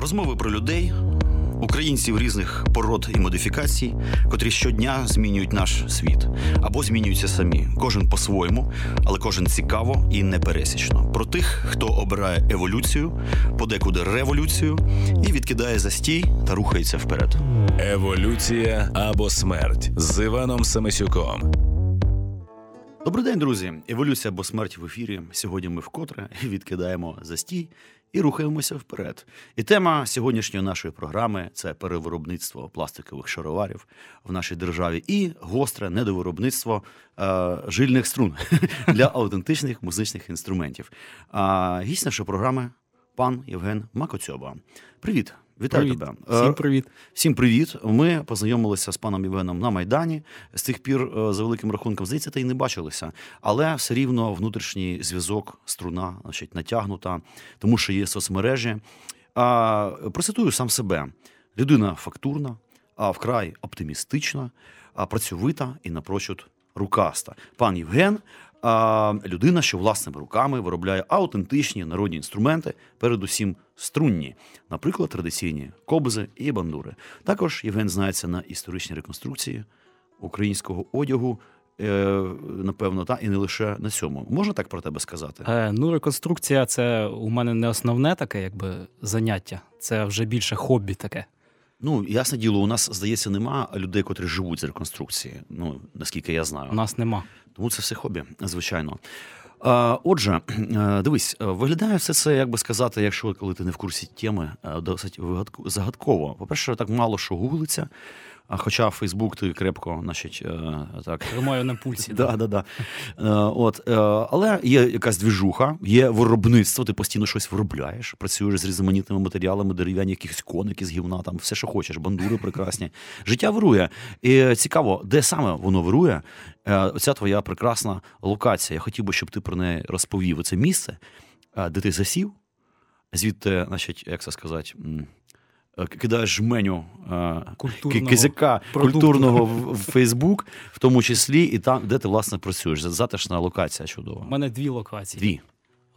Розмови про людей, українців різних пород і модифікацій, котрі щодня змінюють наш світ або змінюються самі. Кожен по-своєму, але кожен цікаво і непересічно. Про тих, хто обирає еволюцію, подекуди революцію і відкидає застій та рухається вперед. Еволюція або смерть з Іваном Самисюком. Добрий день, друзі! Еволюція або смерть в ефірі. Сьогодні ми вкотре відкидаємо застій і рухаємося вперед. І тема сьогоднішньої нашої програми це перевиробництво пластикових шароварів в нашій державі і гостре недовиробництво е, жильних струн для автентичних музичних інструментів. А гість нашої програми пан Євген Макоцьоба. Привіт! Вітаю привіт. тебе. Всім привіт. Всім привіт. Ми познайомилися з паном Євгеном на Майдані. З тих пір, е, за великим рахунком, здається, та й не бачилися. Але все рівно внутрішній зв'язок, струна, значить, натягнута, тому що є соцмережі. А, Процитую сам себе: людина фактурна, а вкрай оптимістична, а працьовита і напрочуд рукаста. Пан Євген а, людина, що власними руками виробляє аутентичні народні інструменти, передусім струнні, наприклад, традиційні кобзи і бандури. Також Євген знається на історичній реконструкції українського одягу. е, Напевно, та і не лише на цьому. Можна так про тебе сказати? Е, ну, реконструкція це у мене не основне таке, якби заняття. Це вже більше хобі таке. Ну, ясне діло, у нас, здається, нема людей, котрі живуть з реконструкції. Ну, наскільки я знаю. У нас нема. Тому це все хобі, звичайно. Отже, е, дивись, е, виглядає все це, як би сказати, якщо коли ти не в курсі теми, е, досить загадково. По-перше, так мало що гуглиться. А хоча Фейсбук ти крепко, значить, е, так. Тримаю на пульсі. Да, да, да. Е, От, е, але є якась двіжуха, є виробництво, ти постійно щось виробляєш, працюєш з різноманітними матеріалами, дерев'яні якихось коники з гівна, там все, що хочеш, бандури прекрасні. Життя вирує. І цікаво, де саме воно вирує? Е, Оця твоя прекрасна локація. Я хотів би, щоб ти про неї розповів. Це місце, де ти засів, звідти, значить, як це сказати. Е, Кидаєш жменю е, Культурного кизяка продукту. культурного в в Фейсбук, в тому числі, і там, де ти власне працюєш. Затишна локація чудова. У мене дві локації. Дві.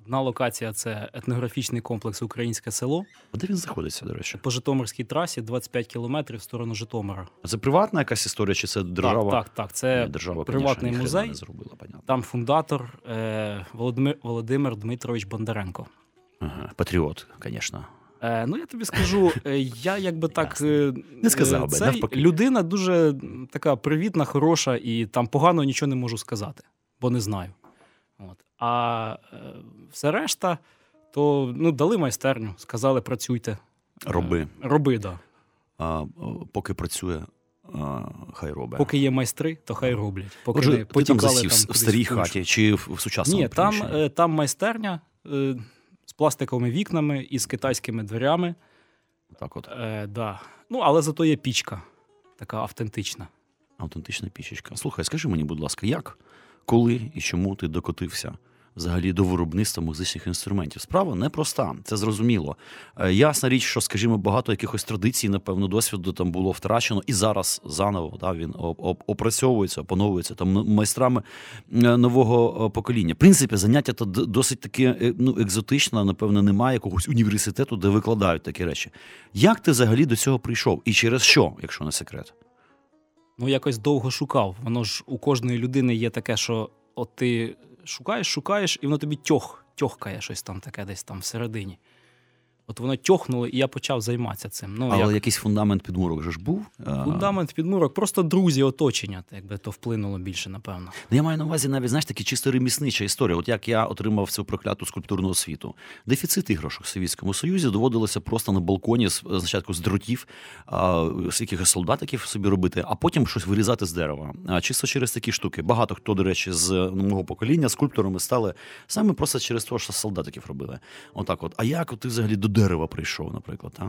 Одна локація це етнографічний комплекс Українське село А де він знаходиться, до речі? по Житомирській трасі 25 кілометрів в сторону Житомира. А Це приватна якась історія, чи це держава? Так, так, так. Це Ні, держава, приватний конечно, музей. не зробила, понятно. Там фундатор е, Володимир, Володимир Дмитрович Бондаренко. Ага. Патріот, звісно. Е, ну, я тобі скажу, е, я якби так. е, Не сказав би, навпаки. людина дуже така привітна, хороша, і там погано нічого не можу сказати, бо не знаю. От. А е, все решта, то ну, дали майстерню, сказали, працюйте. Роби. Роби, да. А, поки працює, а, хай робить. Поки є майстри, то хай роблять. Поки Отже, не ти там засів там в старій хаті чи в, сучасному Ні, там, там майстерня з пластиковими вікнами і з китайськими дверями. Так от, Е, да. Ну, але зато є пічка, така автентична. автентична пічечка. Слухай, скажи мені, будь ласка, як, коли і чому ти докотився взагалі до виробництва музичних інструментів? Справа непроста, це зрозуміло. Е, Ясна річ, що, скажімо, багато якихось традицій, напевно, досвіду там було втрачено, і зараз заново да, він оп- оп- опрацьовується, опановується там майстрами е, нового е, покоління. В принципі, заняття то досить таке ну, екзотичне, напевно, немає якогось університету, де викладають такі речі. Як ти взагалі до цього прийшов? І через що, якщо не секрет? Ну, якось довго шукав. Воно ж у кожної людини є таке, що от ти шукаєш, шукаєш, і воно тобі тьох, тьохкає щось там таке десь там всередині. От воно тьохнуло, і я почав займатися цим. Ну, Але як якийсь фундамент підмурок же ж був. Е, фундамент, підмурок, просто друзі, оточення, якби то вплинуло більше, напевно. Ну, я маю на увазі навіть знаєш такі чисто реміснича історія. От як я отримав цю прокляту скульптурну освіту. Дефіцит іграшок в Совєтському Союзі доводилося просто на балконі з спочатку з дротів, з якихось солдатиків собі робити, а потім щось вирізати з дерева. Чисто через такі штуки. Багато хто, до речі, з ну, мого покоління скульпторами стали саме просто через те, що солдатиків робили. Отак, от. А як ти взагалі до дерева прийшов, наприклад? А?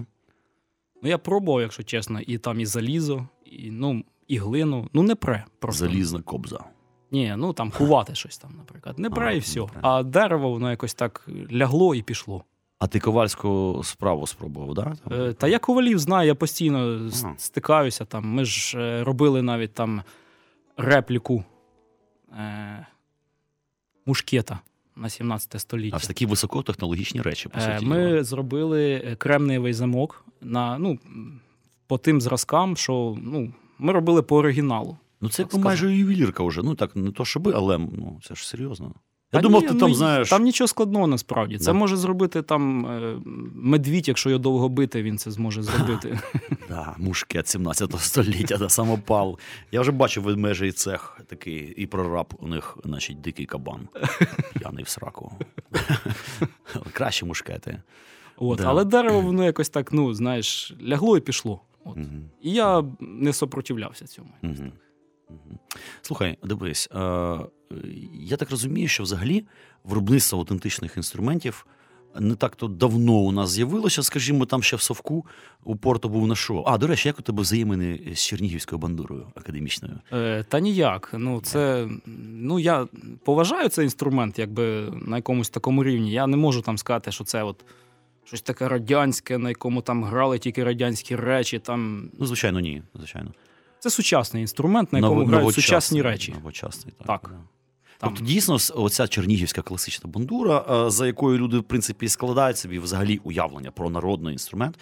Ну, я пробував, якщо чесно, і там і залізо, і, ну, і глину. Ну, не пре. Просто. Залізна кобза. Ні, ну там кувати щось там, наприклад. Не А, пре і все. пре. А дерево, воно якось так лягло і пішло. А ти ковальську справу спробував, да? Е, Та я ковалів знаю, я постійно Ага. стикаюся там. Ми ж е, робили навіть там репліку е, мушкета. На 17 століття. А це такі високотехнологічні речі, по Е, суті. Ми зробили кремниєвий замок на, ну, по тим зразкам, що ну, ми робили по оригіналу. Ну, це майже ювелірка вже. Ну так, не то щоби, але ну, це ж серйозно. Я думав, ні, ти ну, там знаєш. Там нічого складного насправді. Це Да. може зробити там е, медвідь, якщо його довго бити, він це зможе зробити. Да, мушкет 17 століття, да, самопал. Я вже бачив ведмежий цех такий, і прораб у них, значить, дикий кабан. П'яний в сраку. Кращі мушкети. От. Да. Але дерево, воно якось так, ну, знаєш, лягло і пішло. От. Мгм. І я не сопротивлявся цьому. Мгм. Слухай, дивись, е, я так розумію, що взагалі виробництво аутентичних інструментів не так то давно у нас з'явилося, скажімо, там ще в Совку у порту був на шоу. А, до речі, як у тебе взаємини з Чернігівською бандурою академічною? Е, та ніяк. Ну, це, ну, я поважаю цей інструмент якби на якомусь такому рівні. Я не можу там сказати, що це от щось таке радянське, на якому там грали тільки радянські речі. Там... Ну, звичайно, ні. Звичайно. Це сучасний інструмент, на якому Ново- грають сучасні речі. Новочасний, так. Так. Там. Тобто, дійсно, оця чернігівська класична бандура, е, за якою люди, в принципі, складають собі взагалі уявлення про народний інструмент.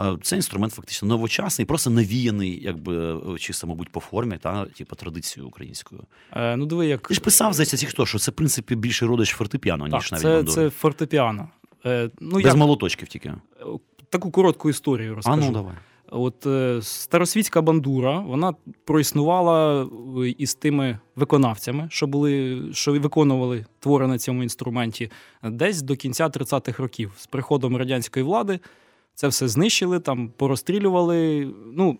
е, Це інструмент фактично новочасний, просто навіяний, якби е, чисто, мабуть, по формі, та типу традицією українською. Е, ну, диви, як... Ти ж писав здається, ці хто, що це в принципі більше родич фортепіано, ніж Так, навіть це, бандури. це фортепіано. Е, ну, Без я молоточків тільки. таку коротку історію А ну давай. От е, старосвітська бандура, вона проіснувала е, із тими виконавцями, що були, що виконували твори на цьому інструменті, десь до кінця 30-х років. З приходом радянської влади це все знищили, там порозстрілювали. Ну,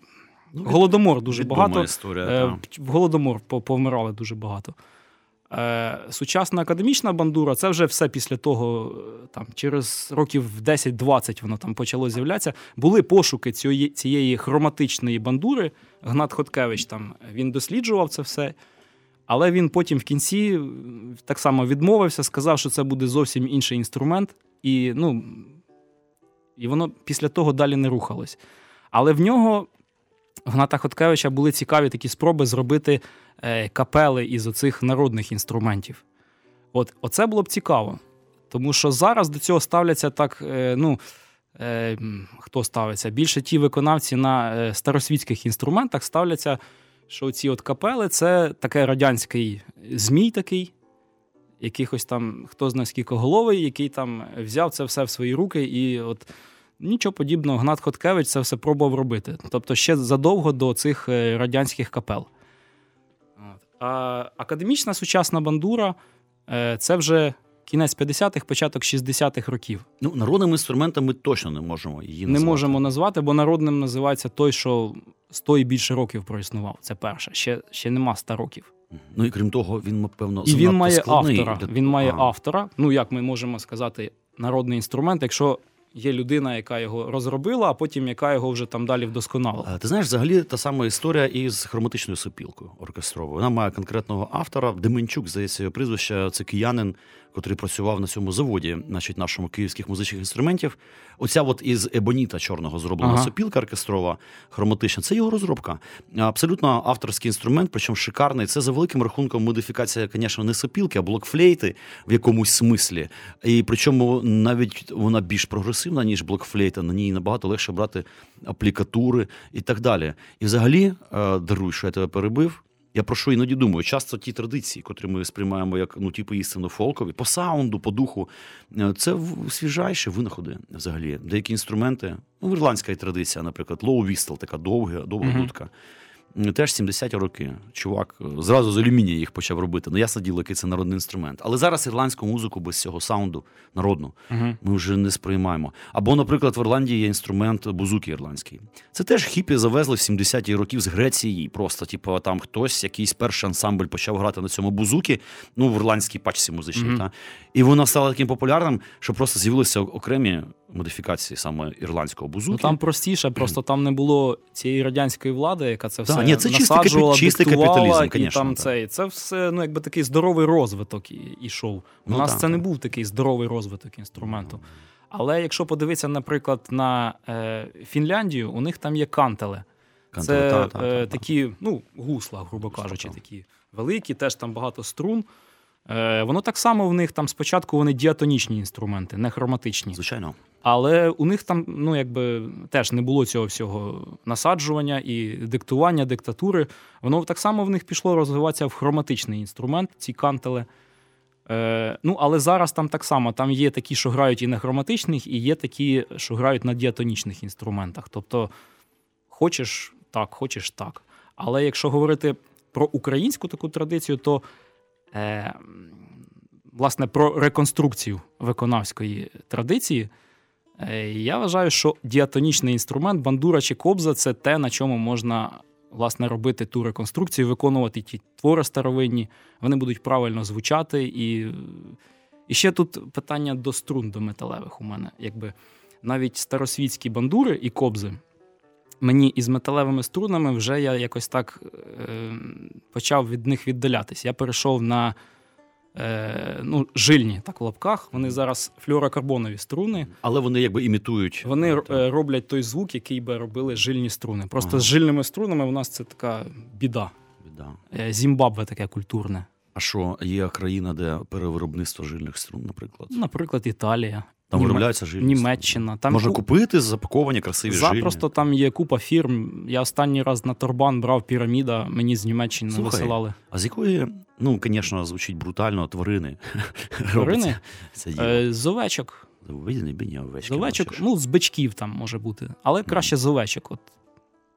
голодомор дуже багато. історія. Е. Голодомор по- повмирали дуже багато. Е, Сучасна академічна бандура це вже все після того, е, там, через років 10-20 воно там почало з'являтися. Були пошуки цієї, цієї хроматичної бандури. Гнат Хоткевич там він досліджував це все. Але він потім в кінці е, так само відмовився, сказав, що це буде зовсім інший інструмент, і, ну, і воно після того далі не рухалось. Але в нього Гната Хоткевича були цікаві такі спроби зробити е, капели із оцих народних інструментів. От, оце було б цікаво. Тому що зараз до цього ставляться так, е, ну. Е, хто ставиться? Більше ті виконавці на старосвітських інструментах ставляться, що ці от капели це таке радянський змій такий, якихось там, хто знає скільки головий, який там взяв це все в свої руки і от Нічого подібного, Гнат Хоткевич це все пробував робити. Тобто ще задовго до цих е, радянських капел. А академічна сучасна бандура е, це вже кінець 50-х, початок 60-х років. Ну, народними інструментами точно не можемо її Не можемо назвати, бо народним називається той, що 100 і більше років проіснував. Це перше. Ще, ще нема 100 років. Ну і крім того, він, напевно, І він має складний автора. для- Він має А. автора. Ну як ми можемо сказати, народний інструмент, якщо є людина, яка його розробила, а потім яка його вже там далі вдосконалила. Е, Ти знаєш, взагалі та сама історія із хроматичною сопілкою оркестровою. Вона має конкретного автора. Деменчук, здається, його прізвище, це киянин, котрий працював на цьому заводі, значить, нашому київських музичних інструментів. Оця от із ебоніта чорного зроблена Ага. сопілка оркестрова, хроматична. Це його розробка. Абсолютно авторський інструмент, причому шикарний. Це за великим рахунком модифікація, звісно, не сопілки, а блокфлейти в якомусь смислі. І причому навіть вона більш прогресивна, ніж блокфлейта. На ній набагато легше брати аплікатури і так далі. І взагалі, е, даруй, що я тебе перебив. Я про що іноді думаю, часто ті традиції, котрі ми сприймаємо як ну, типу істинно фолкові, по саунду, по духу, е, це в- свіжайші винаходи взагалі. Деякі інструменти, ну, ірландська традиція, наприклад, low whistle, така довга, довга Мгм. дудка. Теж 70-ті роки. Чувак е, зразу з алюмінія їх почав робити. Ну, ясно діло, який це народний інструмент. Але зараз ірландську музику без цього саунду народну Угу. ми вже не сприймаємо. Або, наприклад, в Ірландії є інструмент бузуки ірландський. Це теж хіпі завезли в 70-ті років з Греції. Просто, типу, там хтось, якийсь перший ансамбль почав грати на цьому бузукі, ну, в ірландській пачці музичній. Мгм. Та? І воно стало таким популярним, що просто з'явилися окремі модифікації саме ірландського бузуки. Ну там простіше, просто там не було цієї радянської влади, яка це Так, все ні, це насаджувала, чистий диктувала, капіталізм, і конечно, там так. цей. Це все ну, якби такий здоровий розвиток ішов. У Ну, нас так, це не був такий здоровий розвиток інструменту. Але якщо подивитися, наприклад, на е, Фінляндію, у них там є кантеле. Кантели, Це та, та, е, та, та. такі, ну, гусла, грубо кажучи, та. такі великі, теж там багато струн. Е, Воно так само в них там спочатку вони діатонічні інструменти, не хроматичні. Звичайно. Але у них там, ну якби теж не було цього всього насаджування і диктування, диктатури. Воно так само в них пішло розвиватися в хроматичний інструмент, ці кантели. Е, ну, але зараз там так само. Там є такі, що грають і на хроматичних, і є такі, що грають на діатонічних інструментах. Тобто, хочеш так, хочеш так. Але якщо говорити про українську таку традицію, то е, власне про реконструкцію виконавської традиції. Е, Я вважаю, що діатонічний інструмент, бандура чи кобза це те, на чому можна власне робити ту реконструкцію, виконувати ті твори старовинні. Вони будуть правильно звучати. І, і ще тут питання до струн до металевих у мене. Якби навіть старосвітські бандури і кобзи. Мені із металевими струнами вже я якось так е, почав від них віддалятися. Я перейшов на е, ну, жильні, так в лапках. Вони зараз флюорокарбонові струни. Але вони якби імітують. Вони Так. е, роблять той звук, який би робили жильні струни. Просто Ага. з жильними струнами у нас це така біда. Біда. Е, Зімбабве таке культурне. А що, є країна, де перевиробництво жильних струн, наприклад? Наприклад, Італія, Там Німе- виробляються жильні Німеччина. Там Можна ку- купити запаковані красиві запросто жильні. там є купа фірм. Я останній раз на Торбан брав піраміда, мені з Німеччини Слухай, висилали. А з якої, ну, звісно, звучить брутально, тварини. Тварини? Це. Е, з овечок. Виділи б овечки. З овечок, ну, з бичків там може бути. Але краще з овечок, от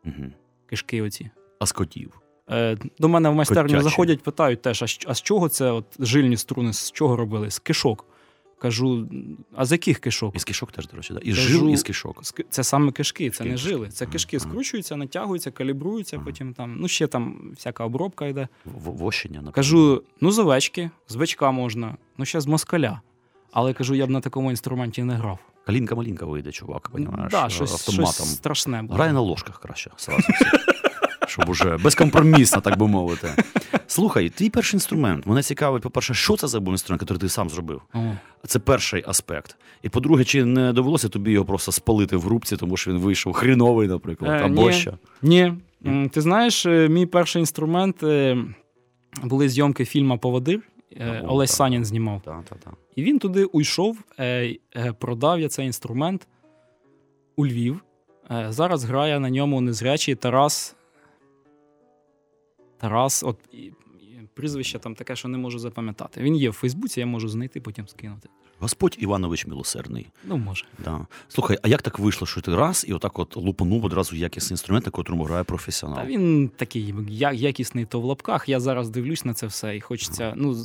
Мгм. кишки оці. А з котів. Е, до мене в майстерню Котячі. заходять, питають теж, а, а з чого це от, жильні струни, з чого робили? З кишок. Кажу, а з яких кишок? Із кишок теж, до речі, да? і Кажу, жил, і з кишок. Це саме кишки, це Кишки, не жили. Це кишки скручуються, натягуються, калібруються, Ага. потім там, ну ще там всяка обробка йде. Вощення, наприклад. Кажу, ну з овечки, з бичка можна, ну ще з москаля. Але кажу, я б на такому інструменті не грав. Калінка-малінка вийде, чувак, понімаєш, да, щось, автоматом. щось страшне було. Грай на ложках краще, сразу. Щоб уже безкомпромісно, так би мовити. Слухай, твій перший інструмент. Мене цікавить, по-перше, що це за був інструмент, який ти сам зробив? О. Це перший аспект. І по-друге, чи не довелося тобі його просто спалити в рубці, тому що він вийшов хріновий, наприклад, Е, або ні. що? Ні. М, Ти знаєш, е, мій перший інструмент е, були зйомки фільму Поводир. Е, О, Олесь так. Санін знімав. Так, так, так. І він туди уйшов, продав я цей інструмент у Львів. Зараз грає на ньому незрячий Тарас. Тарас, от прізвище там таке, що не можу запам'ятати. Він є в Фейсбуці, я можу знайти, потім скинути. Господь Іванович милосердний. Ну, може. Да. Слухай, а як так вийшло, що ти раз і отак от лупанув одразу якісний інструмент, на котрому грає професіонал? Та він такий якісний то в лапках. Я зараз дивлюсь на це все і хочеться ну,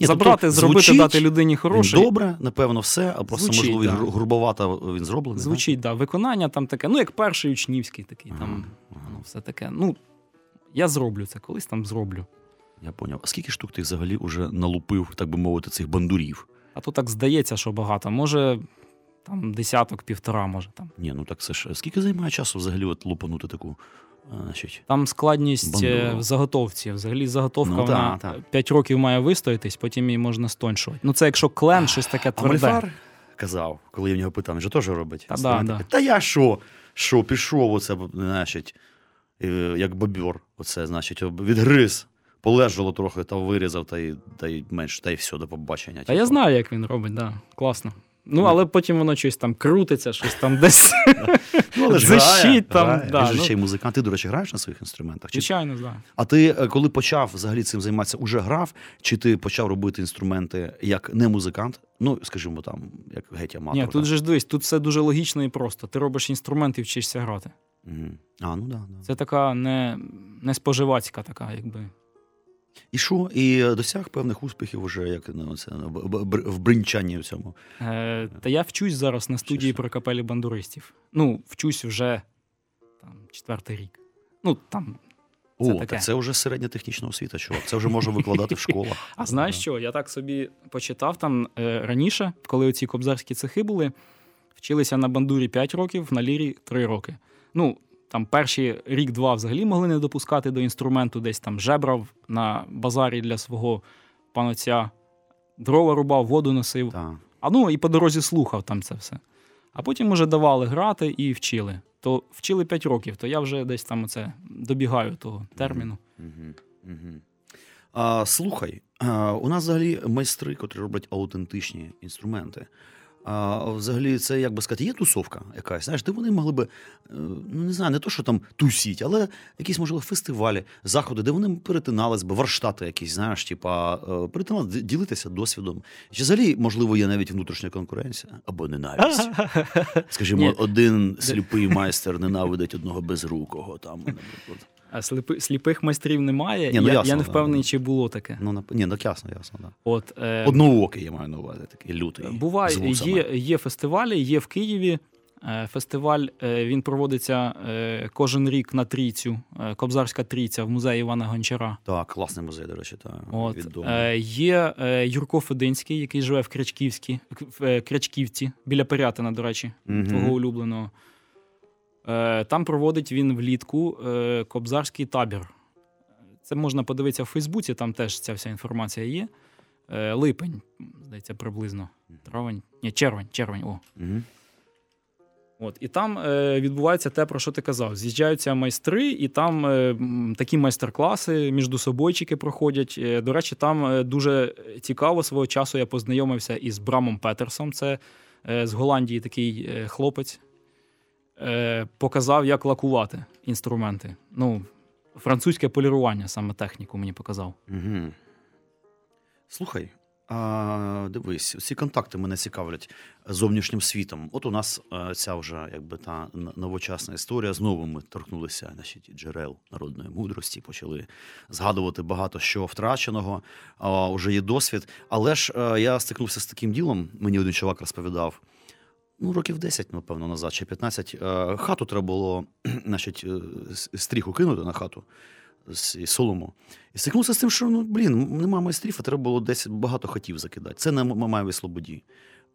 Ні, забрати, тобто зробити, звучить, дати людині Він хороший. добре, напевно, все, а просто Звучить, можливо да. грубовато він зроблений. Звучить, да. Виконання там таке, ну, як перший учнівський такий, там Ага, ну, все таке. Ну, я зроблю це, колись там зроблю. Я поняв. А скільки штук ти взагалі вже налупив, так би мовити, цих бандурів? А то так здається, що багато. Може, там десяток, півтора, може там. Ні, ну так це ж скільки займає часу взагалі от лупанути таку? Значить, Там складність е, Бандуру. в заготовці. Взагалі заготовка Ну, вона так, так. 5 років має вистоятись, потім її можна стоншувати. Ну, це якщо клен, щось таке тверде. Мальфар казав, коли я в нього питав, він же теж робить. Та да, да. Та я що? Що, пішов оце, значить, е, як бобер, оце, значить, відгриз. Полежало трохи та вирізав, та й, та й менше, та й все, до побачення. Та я типу. знаю, як він робить, да. класно. Ну, але потім воно щось там крутиться, щось там десь. Ну, грає, там. Він же ну. ще й музикант. Ти, до речі, граєш на своїх інструментах? Чи... Звичайно, да. А ти, е, коли почав взагалі цим займатися, уже грав? Чи ти почав робити інструменти як не музикант? Ну, скажімо, там, як геть аматор. Ні, тут же ж дивись, тут все дуже логічно і просто. Ти робиш інструмент і вчишся грати. А, ну да, да. Це така не, не споживацька така, якби. І що? І досяг певних успіхів уже як ну, це, в бринчанні в цьому. Е, та я вчусь зараз на студії Вчишся. про капелі бандуристів. Ну, вчусь вже там, четвертий рік. Ну, там. Це О, таке. так це вже середня технічна освіта, чувак. Це вже можна викладати в школах. А знаєш що? Я так собі почитав там е, раніше, коли оці кобзарські цехи були, вчилися на бандурі 5 років, на лірі 3 роки. Ну, там перші рік-два взагалі могли не допускати до інструменту, десь там жебрав на базарі для свого панотця, дрова рубав, воду носив. Так. А ну і по дорозі слухав там це все. А потім уже давали грати і вчили. То вчили 5 років, то я вже десь там оце добігаю того терміну. Угу. Угу. А, слухай, А, У нас взагалі майстри, котрі роблять аутентичні інструменти. А взагалі, це як би сказати, є тусовка якась, знаєш, де вони могли би, е, ну не знаю, не то, що там тусіть, але якісь, можливо, фестивалі, заходи, де вони перетинались би, варштати якісь, знаєш, типа е, перетинали, ділитися досвідом. Чи взагалі, можливо, є навіть внутрішня конкуренція або ненависть? Скажімо, один сліпий майстер ненавидить одного безрукого там, наприклад. А сліпи, сліпих майстрів немає. Ні, ну, я, ясно, я не впевнений, да. чи було таке. Ну, нап- ні, так ясно, ясно, да. От, е, Одноокий, я маю на увазі, такий лютий. Буває, є, є фестивалі, є в Києві. Е, Фестиваль е, він проводиться е, кожен рік на трійцю, Кобзарська трійця в музеї Івана Гончара. Так, класний музей, до речі, та, От, відомий. є Юрко Фединський, який живе в Крячківській, в Крячківці, біля Пирятина, до речі, Мгм. твого улюбленого. Е, там проводить він влітку е, кобзарський табір. Це можна подивитися в Фейсбуці, там теж ця вся інформація є. Е, липень, здається, приблизно. Травень. Ні, червень, червень. О. Мгм. От, і там е, відбувається те, про що ти казав. З'їжджаються майстри, і там е, такі майстер-класи, міждособойчики проходять. Е, до речі, там дуже цікаво свого часу я познайомився із Брамом Петерсом. Це з Голландії такий хлопець. Е, показав, як лакувати інструменти. Ну, французьке полірування, саме техніку мені показав. Угу. Слухай, а, дивись, ці контакти мене цікавлять зовнішнім світом. От у нас е, ця вже якби та новочасна історія. Знову ми торкнулися значить, джерел народної мудрості, почали згадувати багато що втраченого. А, уже є досвід. Але ж е, я стикнувся з таким ділом. Мені один чувак розповідав. Ну, років 10, напевно, назад, чи 15. Е, Хату треба було, значить, е, стріху кинути на хату з солому. І стикнувся з тим, що ну, блін, нема майстрів, а треба було десь багато хатів закидати. Це на Мамаєвій Слободі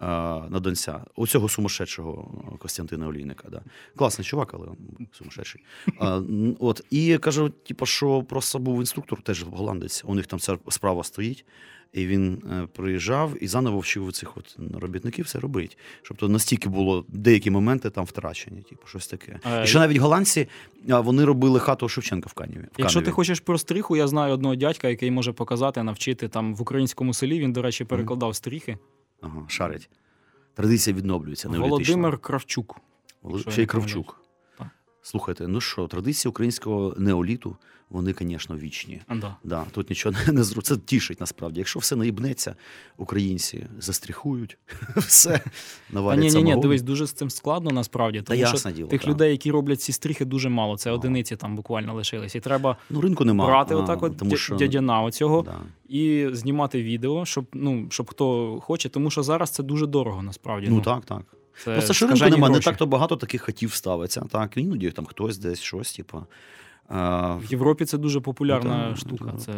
на Донця, оцього сумасшедшого Костянтина Олійника. Да. Класний чувак, але сумасшедший. А, от, і кажу, типу, що просто був інструктор, теж голландець. У них там ця справа стоїть. І він е, приїжджав і заново вчив цих от робітників все робити. Тобто настільки було деякі моменти там втрачені, типу, щось таке. Е, І ще навіть голландці а, вони робили хату Шевченка в Каніві. в Якщо ти хочеш про стріху, я знаю одного дядька, який може показати, навчити там в українському селі. Він, до речі, перекладав стріхи. Ага, шарить. Традиція відновлюється. Володимир Кравчук. Володимир ще й. Кравчук. Слухайте, ну що, традиції українського неоліту, вони, звісно, вічні. Да. Да, тут нічого не, не зру. Це тішить насправді. Якщо все наїбнеться, українці застріхують, все Та ні, ні, ні, дивись, дуже з цим складно насправді. Тому що діло, тих так. людей, які роблять ці стріхи, дуже мало. Це Ага. одиниці там буквально лишились. І треба Ну, ринку нема. брати а, отак от тому що... дядяна оцього Да. і знімати відео, щоб ну щоб хто хоче, тому що зараз це дуже дорого насправді. Ну так, так. Це Просто що ринку немає, не так то багато таких хатів ставиться. Так, іноді там хтось десь щось, типу. А, В Європі це дуже популярна Ну, штука. Європа. Це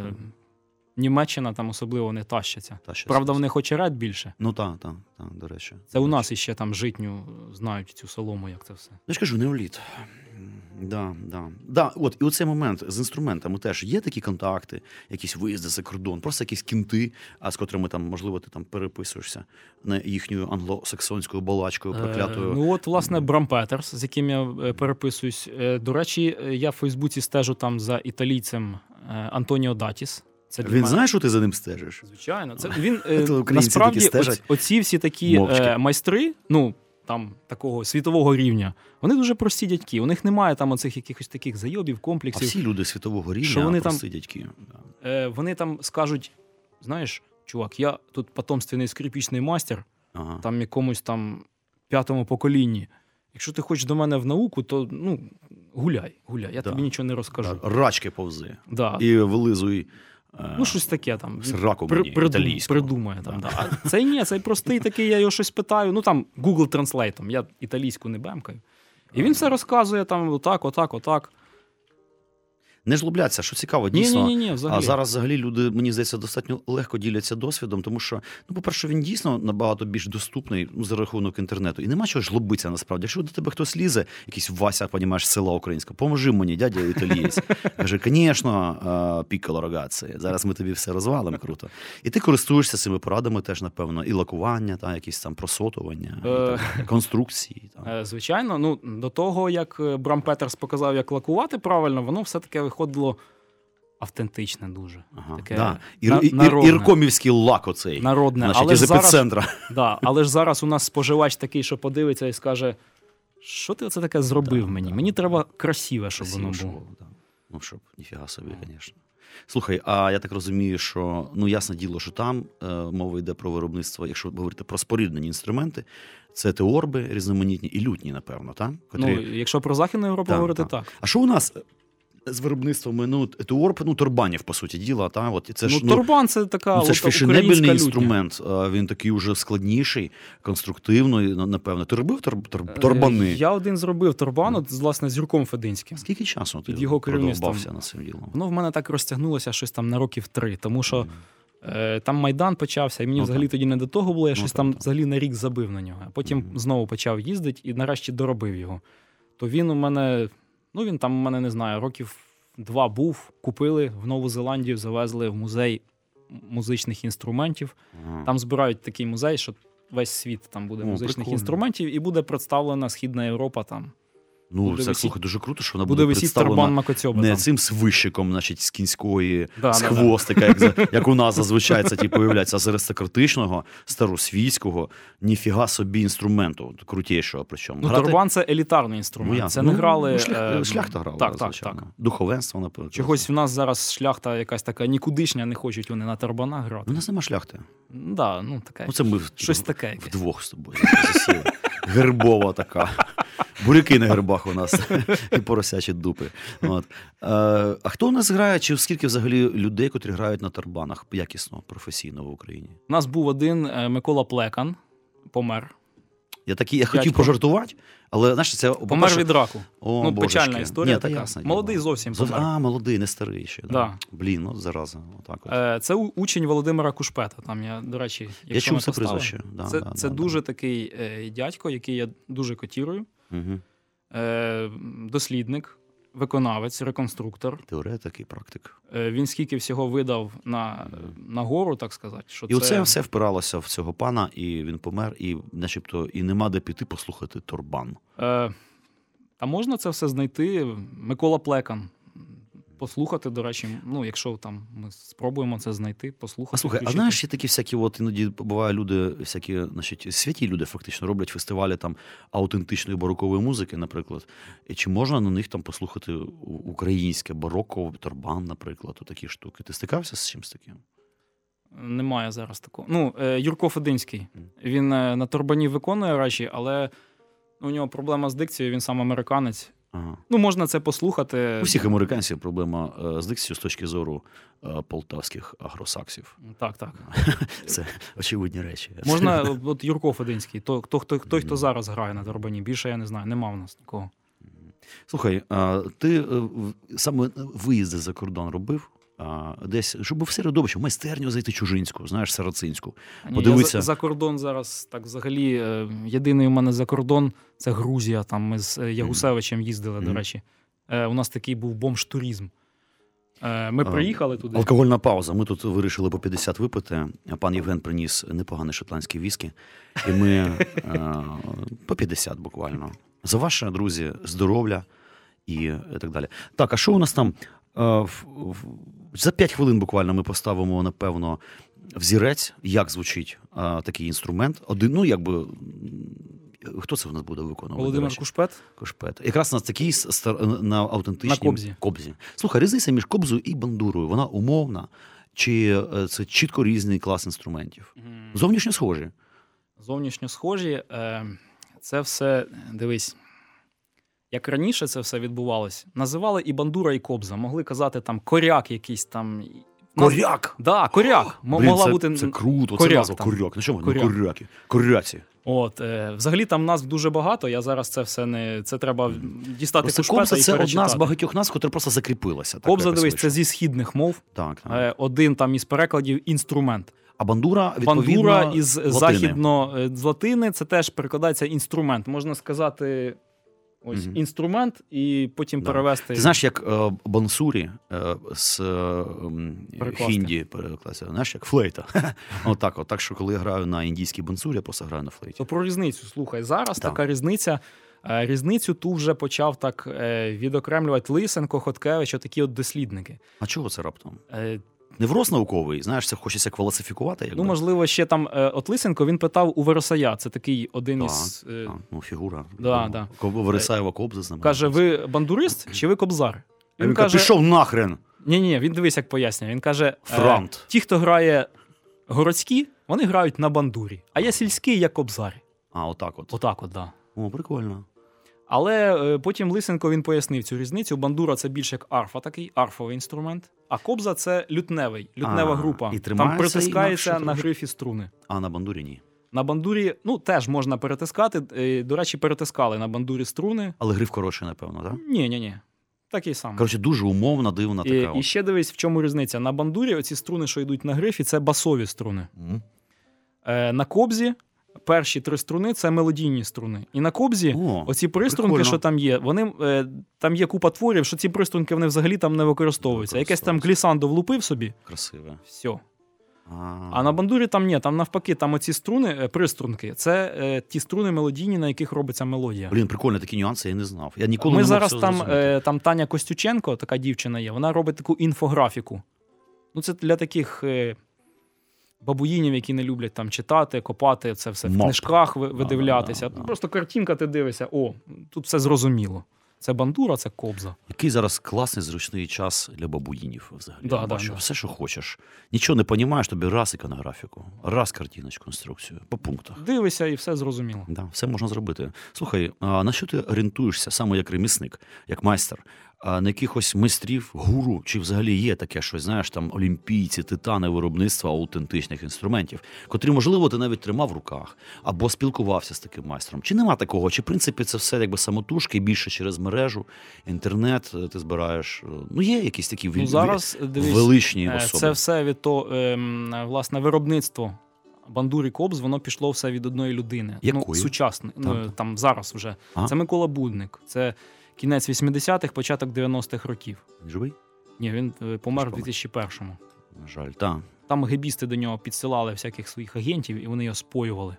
Німеччина там особливо не тащиться. та Правда, вони в них очерет більше. Ну так, так, так, до речі. Це у нас іще там житню знають цю солому, як це все. Я ж кажу, неоліт. Да, да. Да, от, і оцей момент з інструментами теж є такі контакти, якісь виїзди за кордон, просто якісь кінти, а з котрими там, можливо, ти там переписуєшся на їхньою англосаксонською балачкою, проклятою. Е, ну от, власне, Брам Петерс, з яким я е, переписуюсь. Е, До речі, е, я в Фейсбуці стежу там за італійцем е, Антоніо Датіс. Це Він мене- знає, що ти за ним стежиш? Звичайно, це він е, насправді оці, всі такі е, майстри, ну там такого світового рівня, вони дуже прості дядьки. У них немає там оцих якихось таких зайобів, А комплексів. всі люди світового рівня Що вони там- дядьки. Е, вони там скажуть: знаєш, чувак, я тут потомственний скрипічний майстер, Ага. там якомусь там п'ятому поколінні. Якщо ти хочеш до мене в науку, то ну гуляй, гуляй. Я Да. тобі нічого не розкажу. Да, Рачки повзи. Да. І вилизуй. Е, Ну, щось таке там. Сраку При- мені, придум- італійського. придумає там. Да. Да. А цей ні, цей простий такий, я його щось питаю. Ну там Google Translate, я італійську не бемкаю. І він все розказує там отак, отак, отак. Не жлобляться, що цікаво, дійсно. ні, ні, ні, взагалі. А зараз взагалі люди, мені здається, достатньо легко діляться досвідом, тому що, ну, по-перше, він дійсно набагато більш доступний ну, за рахунок інтернету. І нема чого жлобитися насправді. Якщо до тебе хтось лізе, якийсь Вася, понімаєш, села українська, поможи мені, дядя італієць. Каже, звісно, пікало рогаці. Зараз ми тобі все розвалимо круто. І ти користуєшся цими порадами теж, напевно, і лакування, та, якісь там просотування, і Е. так конструкції. Та. Е, Звичайно, ну до того, як е, Брам Петерс показав, як лакувати правильно, воно все-таки виходило автентичне дуже. Ага, Таке да. Ір, на- ір. Іркомівський лак оцей. Народне. Значить, але, ж зараз, да, але ж зараз у нас споживач такий, що подивиться і скаже: що ти оце таке зробив Да, мені? да, Мені треба красиве, щоб воно Красиво, було. щоб, да. Ну, щоб, ніфіга собі, звісно. Слухай, а я так розумію, що ну ясне діло, що там е, мова йде про виробництво, якщо говорити про споріднені інструменти, це теорби різноманітні і лютні, напевно, так? Ну, якщо про Західну Європу Так, говорити, так. так. А що у нас з виробництвом ну, теорб, ну, турбанів, по суті діла, та? От, це ж, ну, турбан це така Ну, це ж лютня. інструмент. а Він такий уже складніший, конструктивний, ну, напевно. Ти робив тор- тор- Е, торбани? Я один зробив турбан, от, з, власне, з Юрком Фединським. Скільки часу ти його продовбався над цим ділом? Воно в мене так розтягнулося щось там на років три, тому що е, там Майдан почався, і мені Ну, взагалі так. тоді не до того було, я Ну, щось так, там так. взагалі на рік забив на нього. А потім Мгм. знову почав їздити і нарешті доробив його. То він у мене, ну він там у мене не знаю, років два був, купили в Нову Зеландію, завезли в музей музичних інструментів. Ага. Там збирають такий музей, що весь світ там буде О, музичних прикольно. інструментів, і буде представлена Східна Європа там. Ну, буде це висіть- слухай, дуже круто, що вона Буде буде, представлена Макоцьоба. не там. цим свищиком, значить, з кінської, Да, з да, да. як, як у нас зазвичай це типу, появляється, а з аристократичного, старосвітського, ніфіга собі інструменту, крутішого причому. Ну, Грати- турбан це елітарний інструмент. ясно. це не Ну, грали. ну, шлях- е, шляхта грала, Так, так, так. Духовенство, наприклад. Чогось в нас зараз шляхта якась така нікудишня, не хочуть вони на тарбанах грати. У нас нема шляхти. Да, ну таке. Ну, це ми Щось в- таке вдвох з тобою. Гербова така. Буряки на гербах у нас і поросячі дупи. От. Е, а хто у нас грає? Чи скільки взагалі людей, котрі грають на тарбанах якісно, професійно в Україні? У нас був один е, Микола Плекан, помер. Я такий, я хотів пожартувати, але знаєш, це Помер від раку. О, ну, божечки. печальна історія Ні, та така. діло. Молодий зовсім помер. А, молодий, не старий ще. Да. Да. Блін, ну зараза. Отак от. Е, Це учень Володимира Кушпета. Там я, до речі, я чув це прізвище. Да, це да, це да, дуже такий е, дядько, який я дуже котірую. Угу. Е, дослідник, виконавець, реконструктор. Теоретик і практик. Е, Він скільки всього видав на, на гору, так сказати. Що І це... оце все впиралося в цього пана, і він помер, і начебто і нема де піти послухати Торбан. Е, а можна це все знайти? Микола Плекан. Послухати, до речі, ну, якщо там ми спробуємо це знайти, послухати. А слухай, а знаєш, є такі всякі, от іноді бувають люди, всякі, значить, святі люди фактично роблять фестивалі там аутентичної барокової музики, наприклад. І чи можна на них там послухати українське бароко, торбан, наприклад, такі штуки? Ти стикався з чимось таким? Немає зараз такого. Ну, е, Юрко Фединський. Він е, на турбані виконує речі, але у нього проблема з дикцією, він сам американець. Ага. Ну, можна це послухати. У всіх американців проблема е, з дикцією з точки зору е, полтавських агросаксів. Так, так. Це очевидні речі. Можна, от Юрко Фединський, то, хто, хто, той, хто зараз грає на Дорбані, Більше я не знаю, нема в нас нікого. Слухай, а ти е, саме виїзди за кордон робив? А, десь, щоб в середовище, в майстерню зайти чужинську, знаєш, сарацинську. Ні, Подивися. Я за, за кордон зараз так взагалі. е, Єдиний у мене за кордон це Грузія. Там ми з е, Ягусевичем їздили, до речі. Е, У нас такий був бомж-туризм. Ми приїхали туди. Алкогольна пауза. Ми тут вирішили по 50 випити. а Пан Євген приніс непоганий шотландський віскі. І ми по 50 буквально. За ваше, друзі, здоров'я і так далі. Так, а що у нас там? Е, За 5 хвилин буквально ми поставимо, напевно, взірець, як звучить е, такий інструмент. Один, ну, якби. Хто це в нас буде виконувати? Володимир речі? Кушпет. Якраз такий с- стар- на автентичній На кобзі. Слухай, різниця між кобзою і бандурою, вона умовна, чи е, це чітко різний клас інструментів? Зовнішньо схожі. Зовнішньо схожі. Це все, дивись. Як раніше це все відбувалось, називали і бандура, і кобза. Могли казати там коряк якийсь там. Коряк! Да, коряк. М- Блін, могла це, бути це круто, коряк це назва там. коряк. Ну чому? Коряк. Ну, коряки. Коряці. От, е, взагалі там назв дуже багато. Я зараз це все не. Це треба дістати Просто кушпета кобза і це одна з багатьох назв, яка просто закріпилася. Так, Кобза, дивись, це зі східних мов. Так, так. Е, Один там із перекладів інструмент. А бандура, відповідно, Бандура із латини. західно е, з латини це теж перекладається інструмент. Можна сказати, ось Мгм. інструмент, і потім Да. перевести. Ти знаєш, як е, бансурі е, з е, хінді перекласти, знаєш, як флейта. Отак, от. Так що коли я граю на індійській бансурі, я просто граю на флейті. То про різницю. Слухай, зараз Так. така різниця. Е, Різницю ту вже почав так е, відокремлювати Лисенко, Хоткевич, отакі от дослідники. А чого це раптом? Невроз науковий, знаєш, це хочеться класифікувати. Якби. Ну, можливо, ще там е, от Лисенко він питав у Вересая. Це такий один Так, із. е, так, ну, фігура. Да, да. Коб- Вересаєва кобза з ним. Каже: ви бандурист чи ви кобзар? А він каже, пішов нахрен. Ні, ні, він дивись, як пояснює. Він каже: е, ті, хто грає городські, вони грають на бандурі, а я сільський, як кобзар. А, отак от. Отак, от, да. О, прикольно. Але е, потім Лисенко він пояснив цю різницю. Бандура це більше як арфа, такий арфовий інструмент. А кобза це лютневий, лютнева А, група. і Там тримається притискається інакше на трошки. грифі струни. А на бандурі ні. На бандурі, ну теж можна перетискати. Е, До речі, перетискали на бандурі струни. Але гриф коротший, напевно, так? Ні, ні, ні. Такий самий. Коротше, дуже умовна, дивна така. і от. ще дивись, в чому різниця. На бандурі оці струни, що йдуть на грифі, це басові струни. М. Е, на кобзі перші три струни це мелодійні струни. І на кобзі О, оці приструнки, прикольно. що там є, вони е, там є купа творів, що ці приструнки вони взагалі там не використовуються. Якесь там глісандо влупив собі, Красиве. все. А, А на бандурі там ні, там навпаки, там оці струни, е, приструнки, це е, ті струни мелодійні, на яких робиться мелодія. Блін, прикольно, такі нюанси я не знав. Я ніколи Ми не зараз там, е, там Таня Костюченко, така дівчина є, вона робить таку інфографіку. Ну, це для таких е, бабуїнів, які не люблять там читати, копати це все в книжках видивлятися. да, да. Просто картинка, ти дивишся, о, тут все зрозуміло. Це бандура, це кобза. Який зараз класний зручний час для бабуїнів взагалі. Да, да, да. все, що хочеш. Нічого не розумієш, тобі раз іконографіку, раз картиночку, інструкцію, по пунктах. Дивишся і все зрозуміло. Да, все можна зробити. Слухай, а на що ти орієнтуєшся саме як ремісник, як майстер? На якихось майстрів, гуру, чи взагалі є таке щось, знаєш, там олімпійці, титани виробництва аутентичних інструментів, котрі, можливо, ти навіть тримав в руках або спілкувався з таким майстром. Чи нема такого? Чи в принципі це все якби самотужки, більше через мережу, інтернет е, ти збираєш? Ну, є якісь такі Ну, зараз дивись, величні е, особи. це все від того, ем, власне, виробництво. Бандур і Кобз, воно пішло все від одної людини. Якої? Ну, сучасне, ну, там зараз вже. А? Це Микола Будник. Це кінець 80-х, початок 90-х років. Він живий? Ні, він е, помер в помер. 2001-му. На жаль, так. Там гебісти до нього підсилали всяких своїх агентів, і вони його споювали.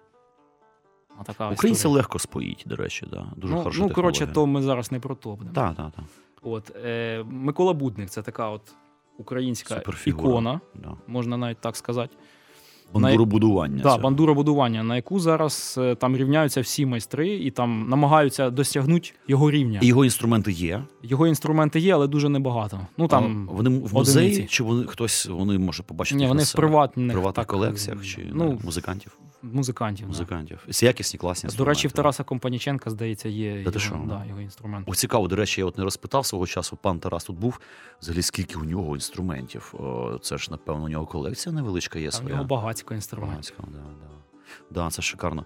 А така Українці історія. легко споїть, до речі, да. дуже ну, хороша ну, коротше, то ми зараз не про то будемо. Так, так, так. От, е, Микола Будник це така от українська ікона, Да. можна навіть так сказати. Бандуробудування. Да, бандуробудування, на яку зараз е, там рівняються всі майстри і там намагаються досягнути його рівня. І його інструменти є. Його інструменти є, але дуже небагато. Ну там А вони в музеї, одиниці. чи вони хтось вони може побачити ні, їх вони в приватних, приватних так, колекціях чи ну, ну, музикантів. музикантів. да. Це якісні, класні До речі, в. Тараса Компаніченка, здається, є Та його, да, його інструмент. О, цікаво, до речі, я от не розпитав свого часу. Пан Тарас тут був. Взагалі, скільки у нього інструментів? О, це ж, напевно, у нього колекція невеличка є своя. нього багатько інструментів. Да, да. Да, це шикарно.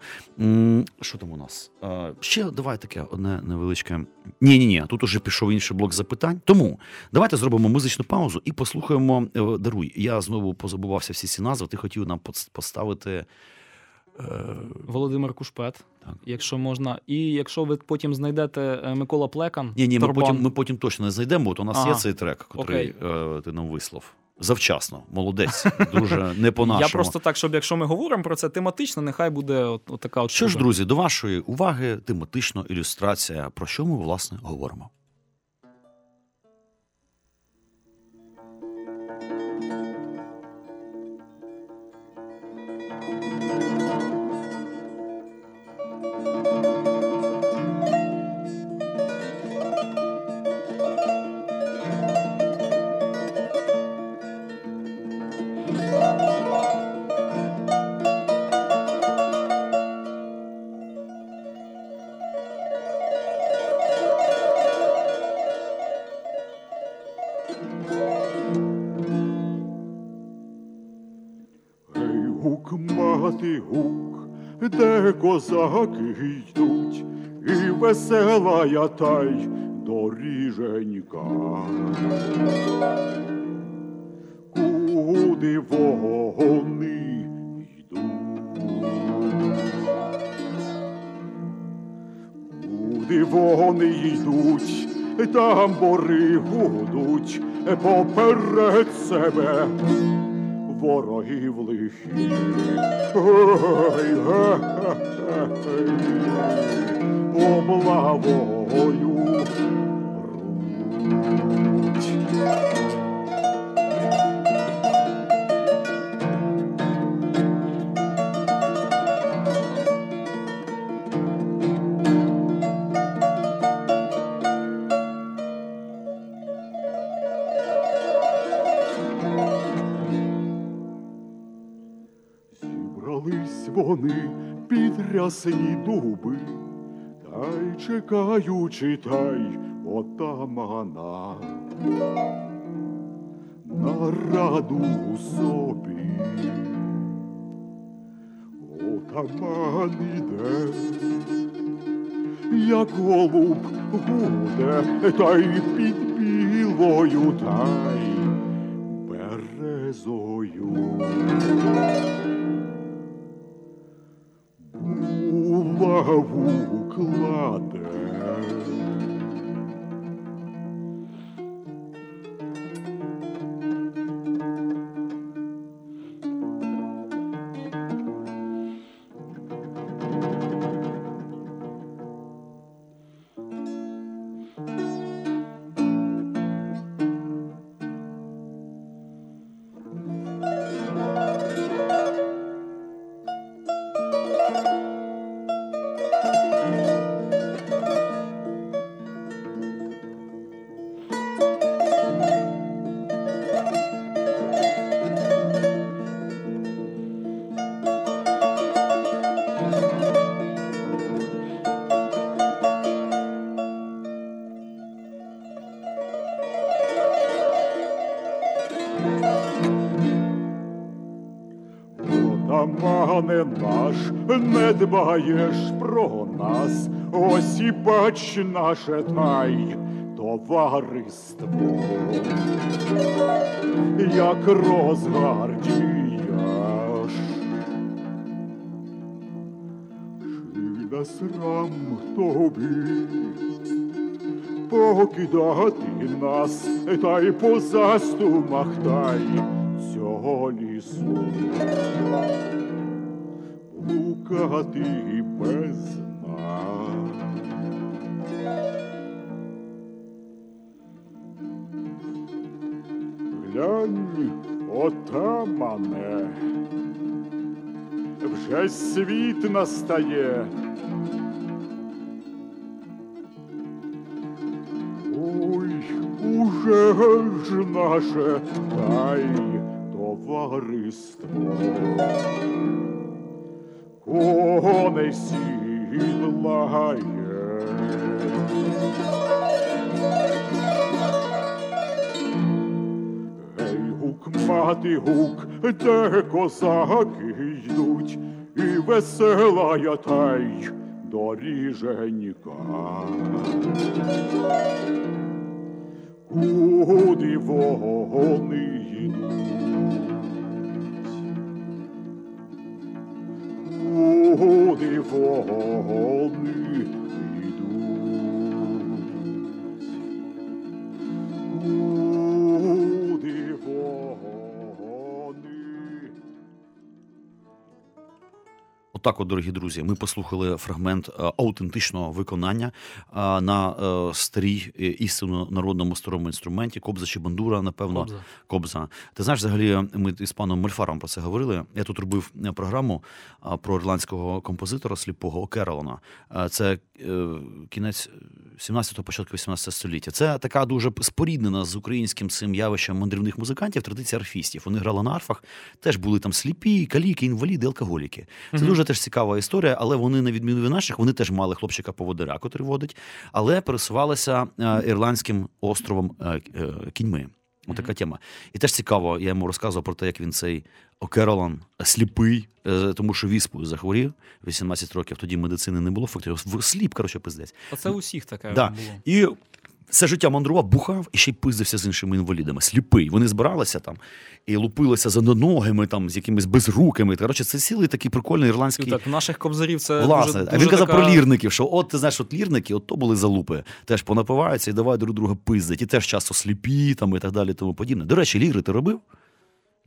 Що там у нас? Е, ще давай таке одне невеличке. Ні, ні, ні. Тут уже пішов інший блок запитань. Тому давайте зробимо музичну паузу і послухаємо. е, Даруй. Я знову позабувався всі ці назви. Ти хотів нам поставити. Е, Володимир Кушпет, Так. якщо можна. І якщо ви потім знайдете е, Микола Плекан, ні, ні, ми потім, ми потім точно не знайдемо, бо от у нас Ага. є цей трек, Окей. е, ти нам вислав. Завчасно, молодець. Дуже не по-нашому. я просто так, щоб якщо ми говоримо про це тематично, нехай буде от, от така от Що ж, друзі, до вашої уваги тематична ілюстрація. Про що ми, власне, говоримо? Козаки йдуть, і весела я та й доріженька. Куди вони йдуть? Куди вони йдуть, там бори гудуть поперед себе ворогів лихих. Ой, облавою під рясні дуби, та й чекаючи, та отамана. На раду у собі. Отаман іде, як голуб гуде, та й під білою, та й березою. Булаву кладе. Дбаєш про нас, ось і бач наше тай товариство, як розгардіяш. Чи не срам тобі покидати нас, та й по застумах тай цього лісу. Блукати без нас. Глянь, отамане, вже світ настає. Ой, уже ж наше тай товариство. Коней сідлає. Гей, гук, мати гук, де козаки йдуть, і весела я та доріженька. Куди вони йдуть? Куди Отак, от, дорогі друзі, ми послухали фрагмент е, аутентичного виконання е, на е, старій істинно народному старому інструменті Кобза чи бандура, напевно. Кобза. Кобза. Ти знаєш, взагалі, ми з паном Мольфаром про це говорили. Я тут робив програму про ірландського композитора сліпого Океролона. Е, Це кінець 17-го, початку 18 століття. Це така дуже споріднена з українським цим явищем мандрівних музикантів, традиція арфістів. Вони грали на арфах, теж були там сліпі, каліки, інваліди, алкоголіки. Це дуже теж цікава історія, але вони, на відміну від наших, вони теж мали хлопчика поводиря, котрий водить, але пересувалися е, ірландським островом е, е, кіньми. Отака тема. І теж цікаво, я йому розказував про те, як він цей Океролан сліпий, тому що віспою захворів 18 років. Тоді медицини не було, фактично сліп, коротше, пиздець. А це у всіх таке Да. було. І все життя мандрував, бухав і ще й пиздився з іншими інвалідами. Сліпий. Вони збиралися там і лупилися за ногами, там, з якимись безрукими. Коротше, це цілий такий прикольний ірландський. Так, наших кобзарів це Власне, дуже, а він казав така... про лірників, що от ти знаєш, от лірники, от то були залупи. Теж понапиваються і давай друг друга пиздять. І теж часто сліпі там і так далі, тому подібне. До речі, ліри ти робив?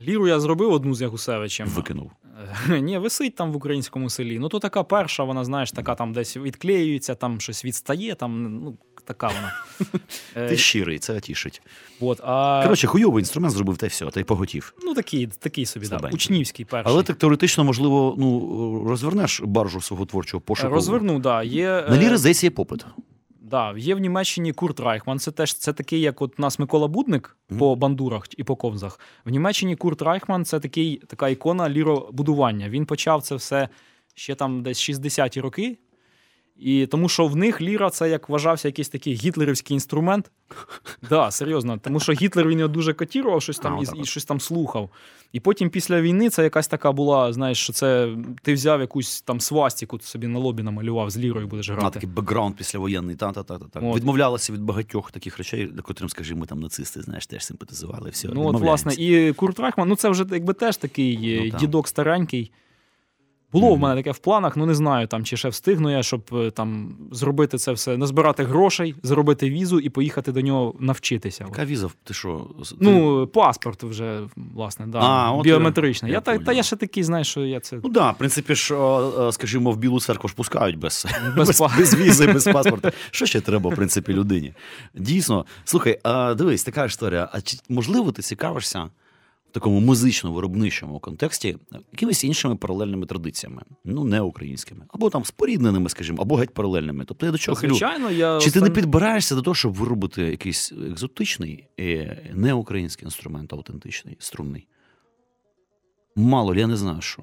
Ліру я зробив одну з Ягусевичем. Викинув. Ні, висить там в українському селі. Ну, то така перша, вона, знаєш, така там десь відклеюється, там щось відстає, там, ну, така вона. Е, Ти щирий, це тішить. От, а, Коротше, хуйовий інструмент зробив та й все, та й поготів. ну, такий, такий собі, да, учнівський перший. Але так теоретично, можливо, ну розвернеш баржу свого творчого пошуку. Розверну, да. Є, На е, ліри, здається, є попит. Да, є в Німеччині Курт Райхман. Це теж це такий, як от у нас Микола Будник Мгм. по бандурах і по ковзах. В Німеччині Курт Райхман це такий, така ікона ліробудування. Він почав це все ще там десь 60-ті роки. І тому що в них ліра це як вважався якийсь такий гітлерівський інструмент. Да, серйозно, тому що Гітлер він його дуже котірував, щось там А, і, і щось там слухав. І потім після війни це якась така була, знаєш, що це ти взяв якусь там свастіку собі на лобі намалював, з лірою будеш А, грати. такий бекграунд післявоєнний. Та, та, та, та, та. От. Від багатьох таких речей, до котрим, скажімо, там нацисти, знаєш, теж симпатизували. Все, Ну, от, власне, і Курт Рахман, ну це вже якби теж такий е, Ну, так. дідок старенький. Було в мене таке в планах, ну не знаю, там чи ще встигну я, щоб е, там зробити це все, назбирати грошей, зробити візу і поїхати до нього навчитися. Яка віза? Ти що? ти- Ну, паспорт вже, власне, да, А, біометричний. я Я, та, та я ще такий, знаєш, що я це Ну да, в принципі ж, скажімо, в Білу церкву ж пускають без, Без без, без візи, без паспорта. Що ще треба, в принципі, людині? Дійсно, слухай, а, дивись, така історія. А чи можливо ти цікавишся такому музично-виробничому контексті якимись іншими паралельними традиціями, ну не українськими, або там спорідненими, скажімо, або геть паралельними. Тобто я до чого хилю? звичайно, я Чи ти не підбираєшся до того, щоб виробити якийсь екзотичний, е, неукраїнський інструмент, автентичний, струнний? Мало, ли, я не знаю, що.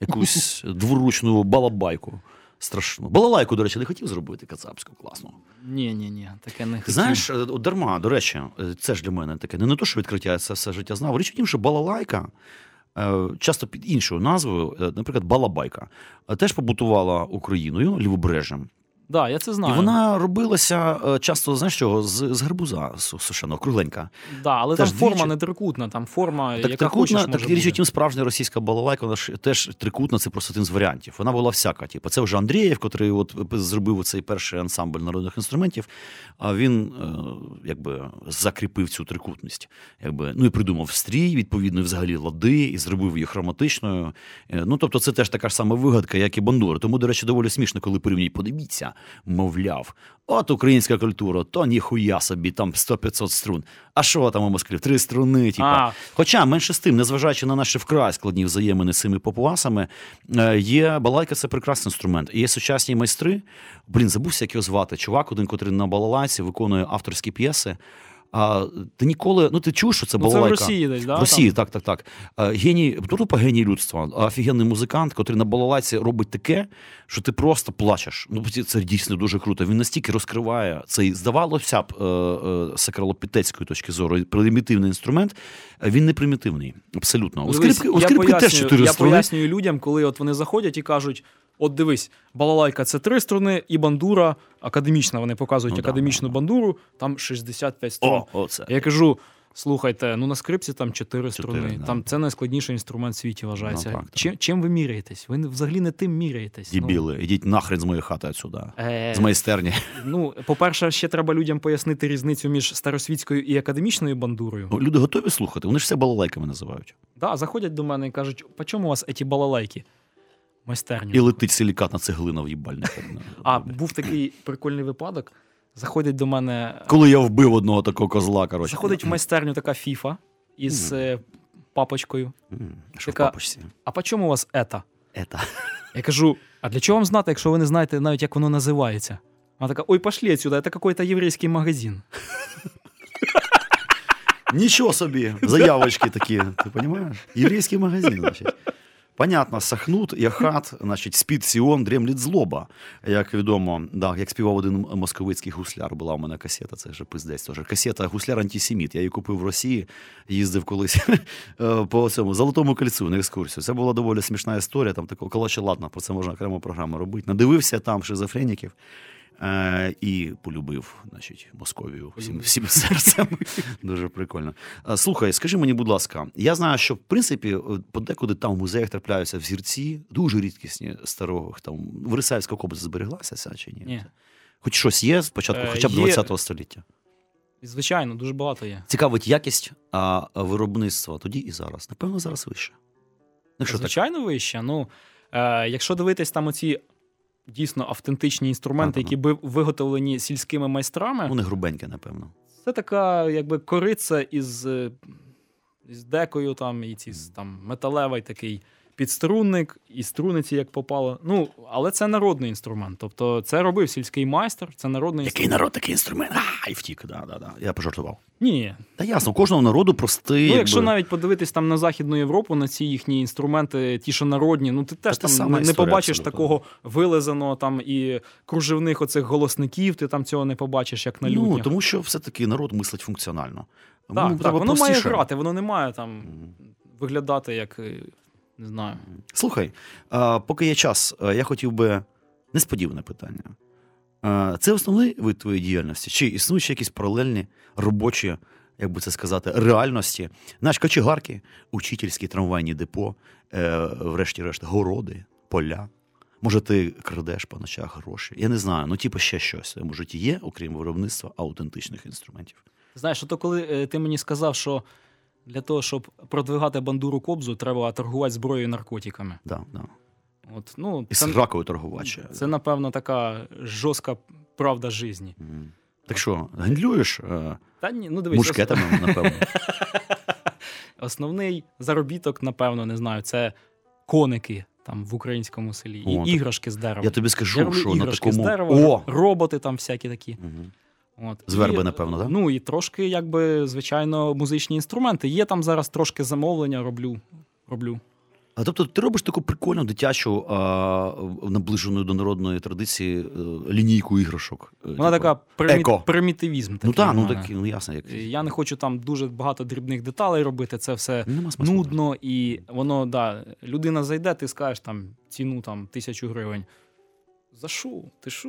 Якусь дворучну балабайку страшну. Балалайку, до речі, не хотів зробити кацапську класну. Ні, ні, ні, таке не хотів. Знаєш, е, дарма, до речі, е, це ж для мене таке. Не, не то, що відкриття, я це все життя знав. Річ у тім, що балалайка. е, Часто під іншою назвою, наприклад, Балабайка, теж побутувала Україною лівобережжям. Да, я це знаю. І вона робилася е, часто, знаєш чого, з, з гарбуза су- сушеного, кругленька. да, але теж там форма двічі- не трикутна, там форма, Так яка трикутна, хочеш, так може бути. тім, справжня російська балалайка, вона ж теж трикутна, це просто один з варіантів. Вона була всяка. Типу, це вже Андрієв, котрий от зробив цей перший ансамбль народних інструментів. А він е, якби закріпив цю трикутність. Якби, ну і придумав стрій, відповідно, взагалі лади, і зробив її хроматичною. Е, Ну, тобто, це теж така ж сама вигадка, як і бандура. Тому, до речі, доволі смішно, коли порівнюють, подивіться, мовляв, от українська культура, то ніхуя собі, там 100-500 струн. А що там у Москві? Три струни, типа. А. Хоча менше з тим, незважаючи на наші вкрай складні взаємини з цими папуасами, е, є балалайка це прекрасний інструмент. І є сучасні майстри. Блін, забувся, як його звати. Чувак, один, котрий на балалайці виконує авторські п'єси. А ти ніколи, ну ти чув, що це Ну, в? Росії десь, да? В Росії, так, так, так. Е, Геній, тупо геній людства, офігенний музикант, котрий на балалайці робить таке, що ти просто плачеш. Ну, це- дійсно дуже круто. Він настільки розкриває цей, здавалося б, е, е, сакралопітецької точки зору, примітивний інструмент. Він не примітивний, абсолютно. У скрипки, у я скрипки теж чотири Я пояснюю людям, коли от вони заходять і кажуть: от дивись, балалайка це три струни, і бандура академічна. Вони показують Ну академічну да, бандуру, там 65 струн. О, оце. Я кажу. Слухайте, ну на скрипці там чотири струни. да. Там це найскладніший інструмент в світі вважається. Ну, так, так. чим, чим ви міряєтесь? Ви взагалі не тим міряєтесь. Дібіли, ідіть нахрен з моєї хати отсюди. Ну, е, З майстерні. ну, по-перше, ще треба людям пояснити різницю між старосвітською і академічною бандурою. Ну, Люди готові слухати, вони ж все балалайками називають. Да, заходять до мене і кажуть, по чому у вас ці балалайки? Майстерні. І летить силікатна цеглина в їбальник. А був такий прикольний випадок. Заходять до мене. Коли я вбив одного такого козла, коротше. Заходить в майстерню така фіфа із е, папочкою. М, Що в папочці? А по чому у вас ета? Ета. Я кажу: а для чого вам знати, якщо ви не знаєте навіть, як воно називається? Вона така: ой, пошли отсюда, це какой-то єврейський магазин. Нічого собі, заявочки такі, ти розумієш? Єврейський магазин, значить. Понятно, Сахнут, Яхат, значить, спід Сіон, дремлять злоба. Як відомо, да, як співав один московицький гусляр, була у мене касета, це вже пиздець теж. Касета гусляр антисеміт. Я її купив в Росії, їздив колись е, по цьому Золотому кольцю на екскурсію. Це була доволі смішна історія. Там такого колоче, ладно, про це можна окрему програму робити. Надивився там шизофреніків. Е, і полюбив, значить, Московію всім, всім серцем. Дуже прикольно. Е, Слухай, скажи мені, будь ласка, я знаю, що в принципі е, подекуди там в музеях трапляються взірці, дуже рідкісні старого. Там в Рисаївська область збереглася ця чи ні? Ні. Хоч щось є спочатку, Е, хоча б є- 20 століття. Звичайно, дуже багато є. Цікавить якість а, виробництва тоді і зараз. Напевно, зараз вище. Якщо так. Звичайно, вище. Ну, е, якщо дивитись там оці дійсно автентичні інструменти, які би виготовлені сільськими майстрами, Вони грубенькі, напевно. це така якби кориця із, е, із декою, там, і ці там, металевий такий підструнник, і струниці як попало. Ну, але це народний інструмент. Тобто це робив сільський майстер, це народний Який інструмент. народ, такий інструмент. А, і втік. Да, да, да. Я пожартував. Ні. Та ясно, кожного народу простий. Ну, якщо якби... навіть подивитись там на Західну Європу, на ці їхні інструменти, ті, що народні, ну ти теж Та там не, не побачиш абсолютно. такого вилизаного там і кружевних оцих голосників, ти там цього не побачиш, як на ну, людях. тому що все-таки народ мислить функціонально. Так, так, воно має грати, воно не має там виглядати як е, не знаю. Слухай, а, поки є час, я хотів би несподіване питання. А, Це основний вид твоєї діяльності? Чи існують ще якісь паралельні робочі, як би це сказати, реальності? Знаєш, кочегарки, учительські трамвайні депо, е, врешті-решт, городи, поля. Може, ти крадеш по ночах гроші? Я не знаю. Ну, типу, ще щось. в житті є, окрім виробництва аутентичних інструментів. Знаєш, то коли е, ти мені сказав, що для того, щоб продвигати бандуру кобзу, треба торгувати зброєю і наркотиками. Да, да. От, ну, І це, з ракою торгувати. ще. це, напевно, така жорстка правда житті. Мгм. Так що, гендлюєш е, Та ні, ну дивись, мушкетами, напевно. Основний заробіток, напевно, не знаю, це коники там в українському селі. О, І так іграшки з дерева. Я тобі скажу, Я що на такому. з дерева, О! роботи там всякі такі. Мгм. От. З верби, І, напевно, так? Ну і трошки, якби, звичайно, музичні інструменти. Є там зараз трошки замовлення, роблю. роблю. А тобто ти робиш таку прикольну дитячу, а, наближену до народної традиції е, лінійку іграшок. е, Вона типу. така примі... примітивізм. Ну так, ну так, ну ясно, як. Я не хочу там дуже багато дрібних деталей робити. Це все Нема нудно, і воно, да, людина зайде, ти скажеш там ціну там тисячу гривень. За що? Ти що?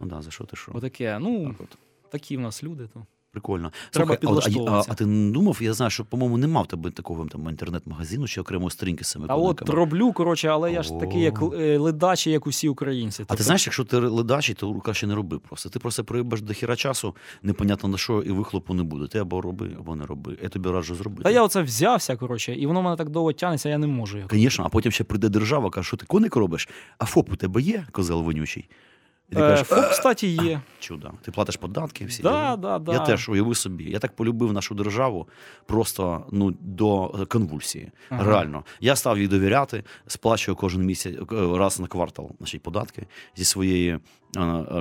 Ну да, за що ти що? Отаке. Ну, Так от. Такі в нас люди. То. Прикольно. Треба Слухай, а, а, а, ти не думав, я знаю, що, по-моєму, нема в тебе такого там інтернет-магазину чи окремої сторінки з цими А от роблю, коротше, але я ж такий, як е, ледачий, як усі українці. А ти Тобто, знаєш, якщо ти ледачий, то краще не роби просто. Ти просто проїбаш до хіра часу, непонятно на що, і вихлопу не буде. Ти або роби, або не роби. Я тобі раджу зробити. Та я оце взявся, коротше, і воно в мене так довго тягнеться, я не можу. Звісно, а потім ще прийде держава, каже, що ти коник робиш, а ФОП у тебе є, козел вонючий. І ти Е, кажеш, фу, кстати, є. чудо, ти платиш податки, всі. Да, да, да. Я теж уяви собі. Я так полюбив нашу державу просто ну, до конвульсії. Ага. Реально. Я став їй довіряти, сплачую кожен місяць е, раз на квартал наші податки зі своєї е, е,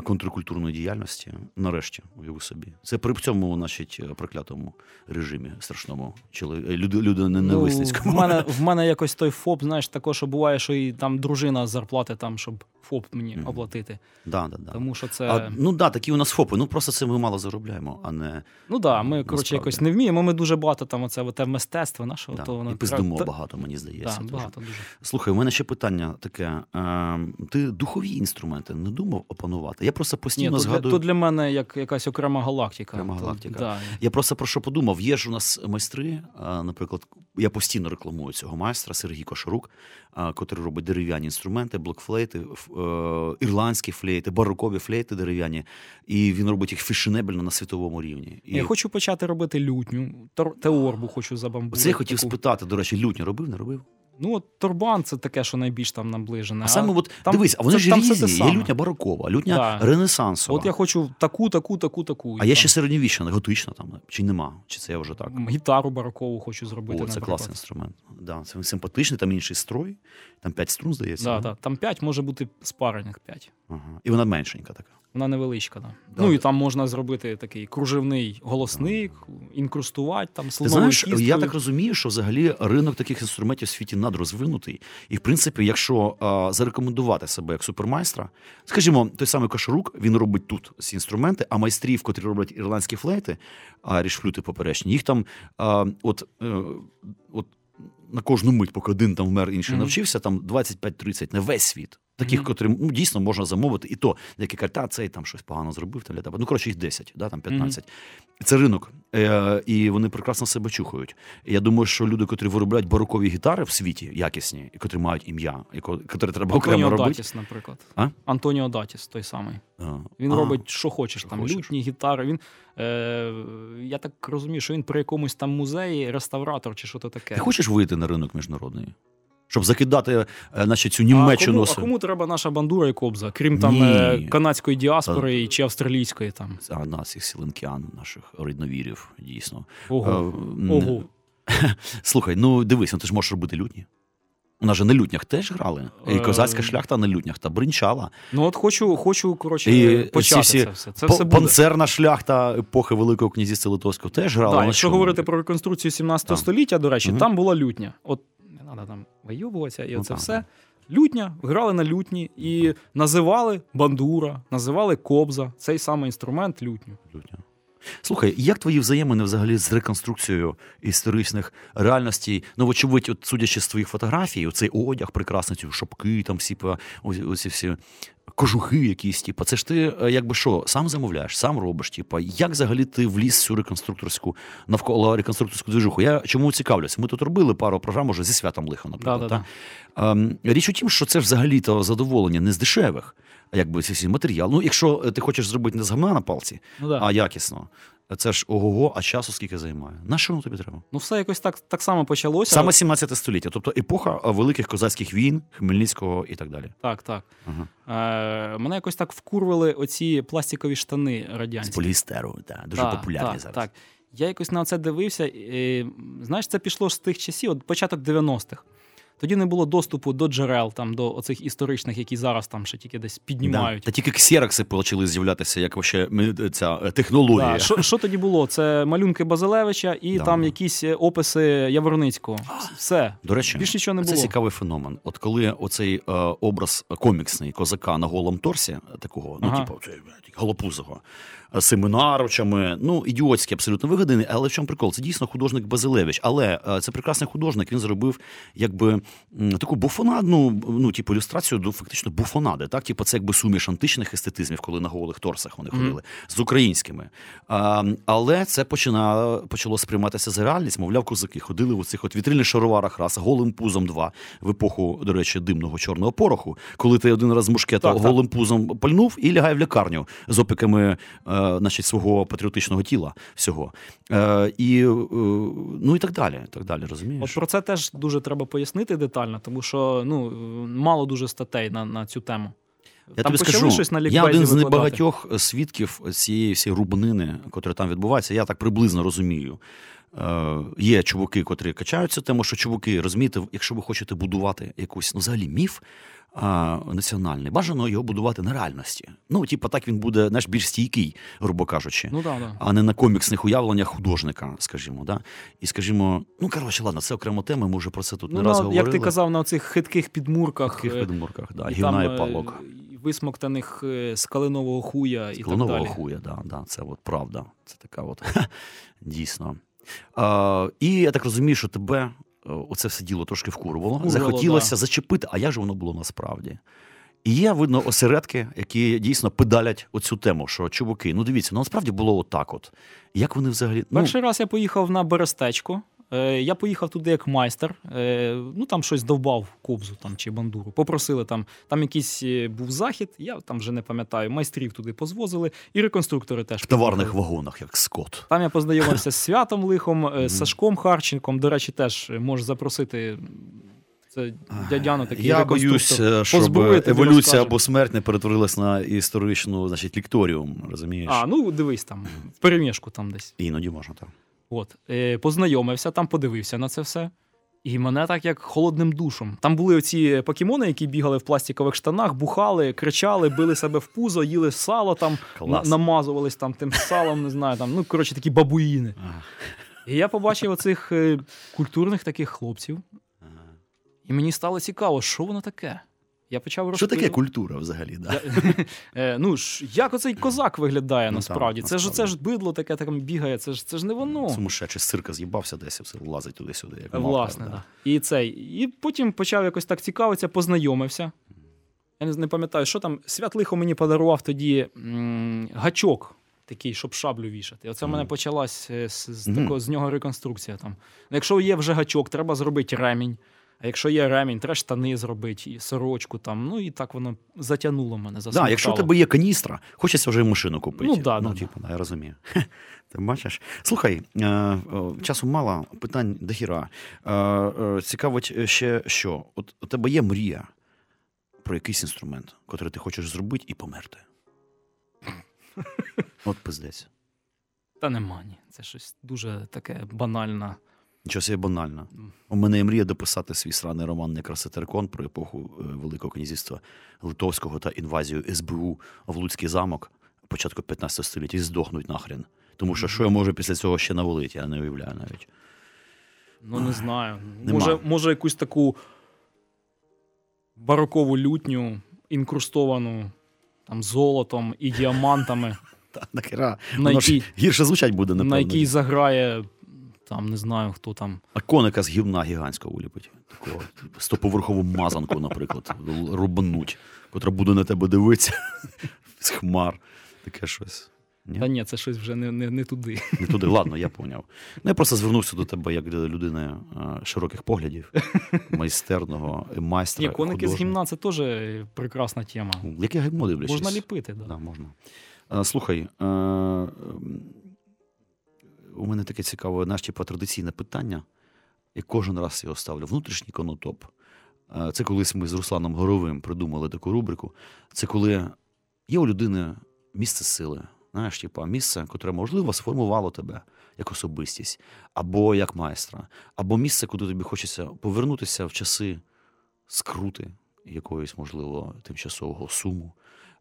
контркультурної діяльності. Нарешті, уяви собі. Це при цьому, значить, е, проклятому режимі страшному. Е, люди, люди не, Ну, в, мене, в мене якось той ФОП, знаєш, також що буває, що і там дружина зарплати, там, щоб ФОП мені Мгм. оплатити. Да, да, да. Тому що це. А, ну да, такі у нас ФОПи. Ну просто це ми мало заробляємо, а не Ну так, да, ми, коротше, якось не вміємо. Ми дуже багато там оце те мистецтво наше, да. то воно і пиздимо Та- багато, мені здається. Дуже. багато дуже. Слухай, у мене ще питання таке. Е, ти духові інструменти не думав опанувати? Я просто Ні, постійно то для, згадую. то для мене як якась окрема галактика. Окрема То- галактика. да. Я просто про що подумав. Є ж у нас майстри, наприклад, я постійно рекламую цього майстра Сергій Кошарук, котрий робить дерев'яні інструменти, блокфлейти, е, ірландські флейти, барокові флейти дерев'яні, і він робить їх фешенебельно на світовому рівні. І Я хочу почати робити лютню, теорбу хочу забамбурити. Оце я хотів спитати, до речі, лютню робив, не робив? Ну, от турбан це таке, що найбільш там наближене. А саме от там- дивись, а вони це- ж там різні. Є лютня барокова, лютня Да. ренесансова. От я хочу таку, таку, таку, таку. А є ще середньовічна, готична там, чи нема? Чи це я вже так? Гітару барокову хочу зробити. О, це наприклад. класний інструмент. Да, це симпатичний, там інший строй, там 5 струн, здається. Да, да. Там 5 може бути спарених 5. Ага. І вона меншенька така. Вона невеличка, да. Да. Ну і там можна зробити такий кружевний голосник, інкрустувати там Ти знаєш, кісткою. я так розумію, що взагалі ринок таких інструментів в світі надрозвинутий. І, в принципі, якщо а, зарекомендувати себе як супермайстра, скажімо, той самий Кошарук, він робить тут ці інструменти, а майстрів, котрі роблять ірландські флейти, а рішфлюти поперечні, їх там а, от, е, от на кожну мить, поки один там вмер, інший Мгм. навчився, там 25-30 на весь світ. Таких, котрим ну, дійсно можна замовити, і то деякі кажуть, та цей там щось погано зробив, та, та, ну коротше, їх 10, да, там 15. Це ринок, е, і вони прекрасно себе чухають. Я думаю, що люди, котрі виробляють барокові гітари в світі, якісні, і котрі мають ім'я, і котрі треба окремо робити. Датіс, наприклад. А? Антоніо Датіс, той самий. А, Він а, робить, що хочеш, що там хочеш. лютні, гітари. Він, е, я так розумію, що він при якомусь там музеї, реставратор чи що то таке. Ти хочеш вийти на ринок міжнародний? Щоб закидати е, значить, цю Німеччину. А кому, а кому треба наша бандура і кобза, крім там Ні. е, канадської діаспори чи австралійської там. А нас, їх сіленкян, наших рідновірів, дійсно. Ого. Е, м, Ого. Слухай, ну дивись, ну ти ж можеш робити лютні. У нас же на лютнях теж грали. І Е, козацька шляхта на лютнях та бринчала. Ну от хочу, хочу коротше, І почати всі це все. Це По- все буде. Панцерна шляхта епохи Великого князівства Литовського теж грала. Да, Ну, якщо що говорити про реконструкцію 17 століття, до речі, Мгм. там була лютня. От не треба там вийобуватися, і Ну, це все. Лютня, грали на лютні і називали бандура, називали кобза, цей самий інструмент лютню. Лютня. Слухай, як твої взаємини взагалі з реконструкцією історичних реальностей? Ну, вочевидь, от, судячи з твоїх фотографій, оцей одяг прекрасний, ці шапки, там всі ось всі кожухи якісь, типу, це ж ти е, якби що, сам замовляєш, сам робиш. Типу, як взагалі ти вліз цю реконструкторську навколо реконструкторську движуху? Я чому цікавлюся? Ми тут робили пару програм уже зі святом лиха, наприклад. Та? Ем, Річ у тім, що це взагалі-то задоволення не з дешевих. Якби всі матеріал. Ну, якщо е, ти хочеш зробити не з гамна на палці, Ну, да. а якісно. Це ж ого-го, а часу скільки займає? На що воно тобі треба? ну все якось так, так само почалося. Саме 17 століття, тобто епоха е, великих козацьких війн, Хмельницького і так далі. Так, так. Ага. Е, мене якось так вкурвили оці пластикові штани З радянські. поліестеру, да, дуже Так, популярні так, зараз. Так. Я якось на це дивився. І, знаєш, це пішло з тих часів, от початок 90-х. Тоді не було доступу до джерел, там, до оцих історичних, які зараз там ще тільки десь Да. піднімають. Та тільки ксерокси почали з'являтися, як вообще ми- ця е, технологія. Да. Що, що тоді було? Це малюнки Базилевича і Да. там якісь е, описи Яворницького. Все. До речі, Більш нічого не це було. цікавий феномен. От коли оцей е, образ коміксний козака на голому торсі, е, такого, ну, Ага. типу, голопузого, наручами, ну, ідіотський, абсолютно вигаданий, але в чому прикол? Це дійсно художник Базилевич. Але е, це прекрасний художник, він зробив якби таку буфонадну, ну, типу, ілюстрацію до фактично буфонади. Так? Типу, це якби суміш античних естетизмів, коли на голих торсах вони ходили, з українськими. А, але це почина, почало сприйматися за реальність. Мовляв, козаки ходили в цих от вітрильних шароварах раз, голим пузом два в епоху, до речі, димного чорного пороху, коли ти один раз мушкета Так, так. голим пузом пальнув і лягає в лікарню з опіками е, значить, свого патріотичного тіла всього. Е, і, е, ну і так далі. Так далі розумієш? От про це теж дуже треба пояснити детально, тому що ну, мало дуже статей на, на цю тему. Я там тобі скажу, щось на я один з небагатьох свідків цієї всієї рубанини, котра там відбувається. Я так приблизно розумію. Е, є чуваки, котрі качають цю тему, що чуваки, розумієте, якщо ви хочете будувати якийсь ну, взагалі міф а, національний, бажано його будувати на реальності. Ну, типу, так він буде знаєш, більш стійкий, грубо кажучи. Ну так, да. А не на коміксних уявленнях художника, скажімо, да? І скажімо, ну коротше, ладно, це окрема тема. Ми вже про це тут Ну, не раз на- говорили. як ти казав, на цих хитких підмурках. в таких е, підмурках, да, і гівна там, і е, палок. Висмоктаних е, з калинового хуя і так далі. хуя, да, да, це от правда. Це така от дійсно. А, і я так розумію, що тебе оце все діло трошки вкурувало. Вкурвало, Захотілося да. зачепити, а як же воно було насправді? І є, видно, осередки, які дійсно педалять оцю тему, що чуваки, ну дивіться, ну насправді було отак. От. Як вони взагалі. Ну, Перший раз я поїхав на Берестечко. Е, Я поїхав туди як майстер. Е, Ну там щось довбав кобзу там чи бандуру. Попросили там, там якийсь е, був захід, я там вже не пам'ятаю. Майстрів туди позвозили, і реконструктори теж в товарних вагонах, як скот. Там я познайомився з святом лихом, з Сашком Харченком. До речі, теж можеш запросити. Це дядяно такий Я боюсь, щоб Позбули, еволюція або смерть не перетворилась на історичну, значить, лікторіум, розумієш? А, ну дивись там, в перемішку там десь. Іноді можна так. От, е, познайомився, там подивився на це все. І мене так як холодним душом. Там були оці покемони, які бігали в пластикових штанах, бухали, кричали, били себе в пузо, їли сало там, на, намазувались там тим салом, не знаю, там, ну, коротше, такі бабуїни. Ага. І я побачив оцих е, культурних таких хлопців, і мені стало цікаво, що воно таке. Я почав Що таке культура взагалі? Да? Я- Е, ну ж, як оцей козак виглядає Ну, насправді? так, це ж це ж бидло таке там бігає, це ж це ж не воно. Сумасшедший з цирка з'їбався десь все лазить туди-сюди. Як мавка, да. да. І цей. І потім почав якось так цікавитися, познайомився. Я не, пам'ятаю, що там. Свят лихо мені подарував тоді м, гачок. Такий, щоб шаблю вішати. Оце в мене почалась е, з, з, такого, з нього реконструкція. Там. Ну, Якщо є вже гачок, треба зробити ремінь. А якщо є ремінь, треба штани зробити, і сорочку там. Ну і так воно затягнуло мене Да, якщо в тебе є каністра, хочеться вже машину купити. Ну, да, ну да, типу, да, я розумію. Ти бачиш? Слухай, е, е, часу мало, питань до хіра. Е, цікавить ще що? От у тебе є мрія про якийсь інструмент, який ти хочеш зробити і померти. От пиздець. Та нема ні. Це щось дуже таке банальне. Нічого собі банально. У мене є мрія дописати свій сраний роман Некраситеркон про епоху е, Великого князівства Литовського та інвазію СБУ в Луцький замок початку 15 століття і здохнуть нахрен. Тому що що я можу після цього ще навалити, я не уявляю навіть. Ну, не знаю. Нема. Може, може, якусь таку барокову лютню, інкрустовану там золотом і діамантами, Та нахера. на Воно ж якій, гірше звучать буде, на якій заграє, там, не знаю, хто там. А коника з гівна гігантського уліпить. Такого стоповерхову мазанку, наприклад, рубануть, котра буде на тебе дивитися з хмар. Таке щось. Ні? Та ні, це щось вже не, не, не туди. Не туди, ладно, я поняв. Ну, я просто звернувся до тебе як до людини е, широких поглядів, майстерного е, майстра. Ні, коники з гімна це теж прекрасна тема. Яке гімно дивлячись? Можна ліпити, да. Да, можна. Е, Слухай, е, у мене таке цікаве, типу, традиційне питання. Я кожен раз його ставлю. Внутрішній конотоп. Е, Це колись ми з Русланом Горовим придумали таку рубрику. Це коли є у людини місце сили. Знаєш, типу, місце, яке, можливо, сформувало тебе як особистість, або як майстра, або місце, куди тобі хочеться повернутися в часи скрути якоїсь, можливо, тимчасового суму.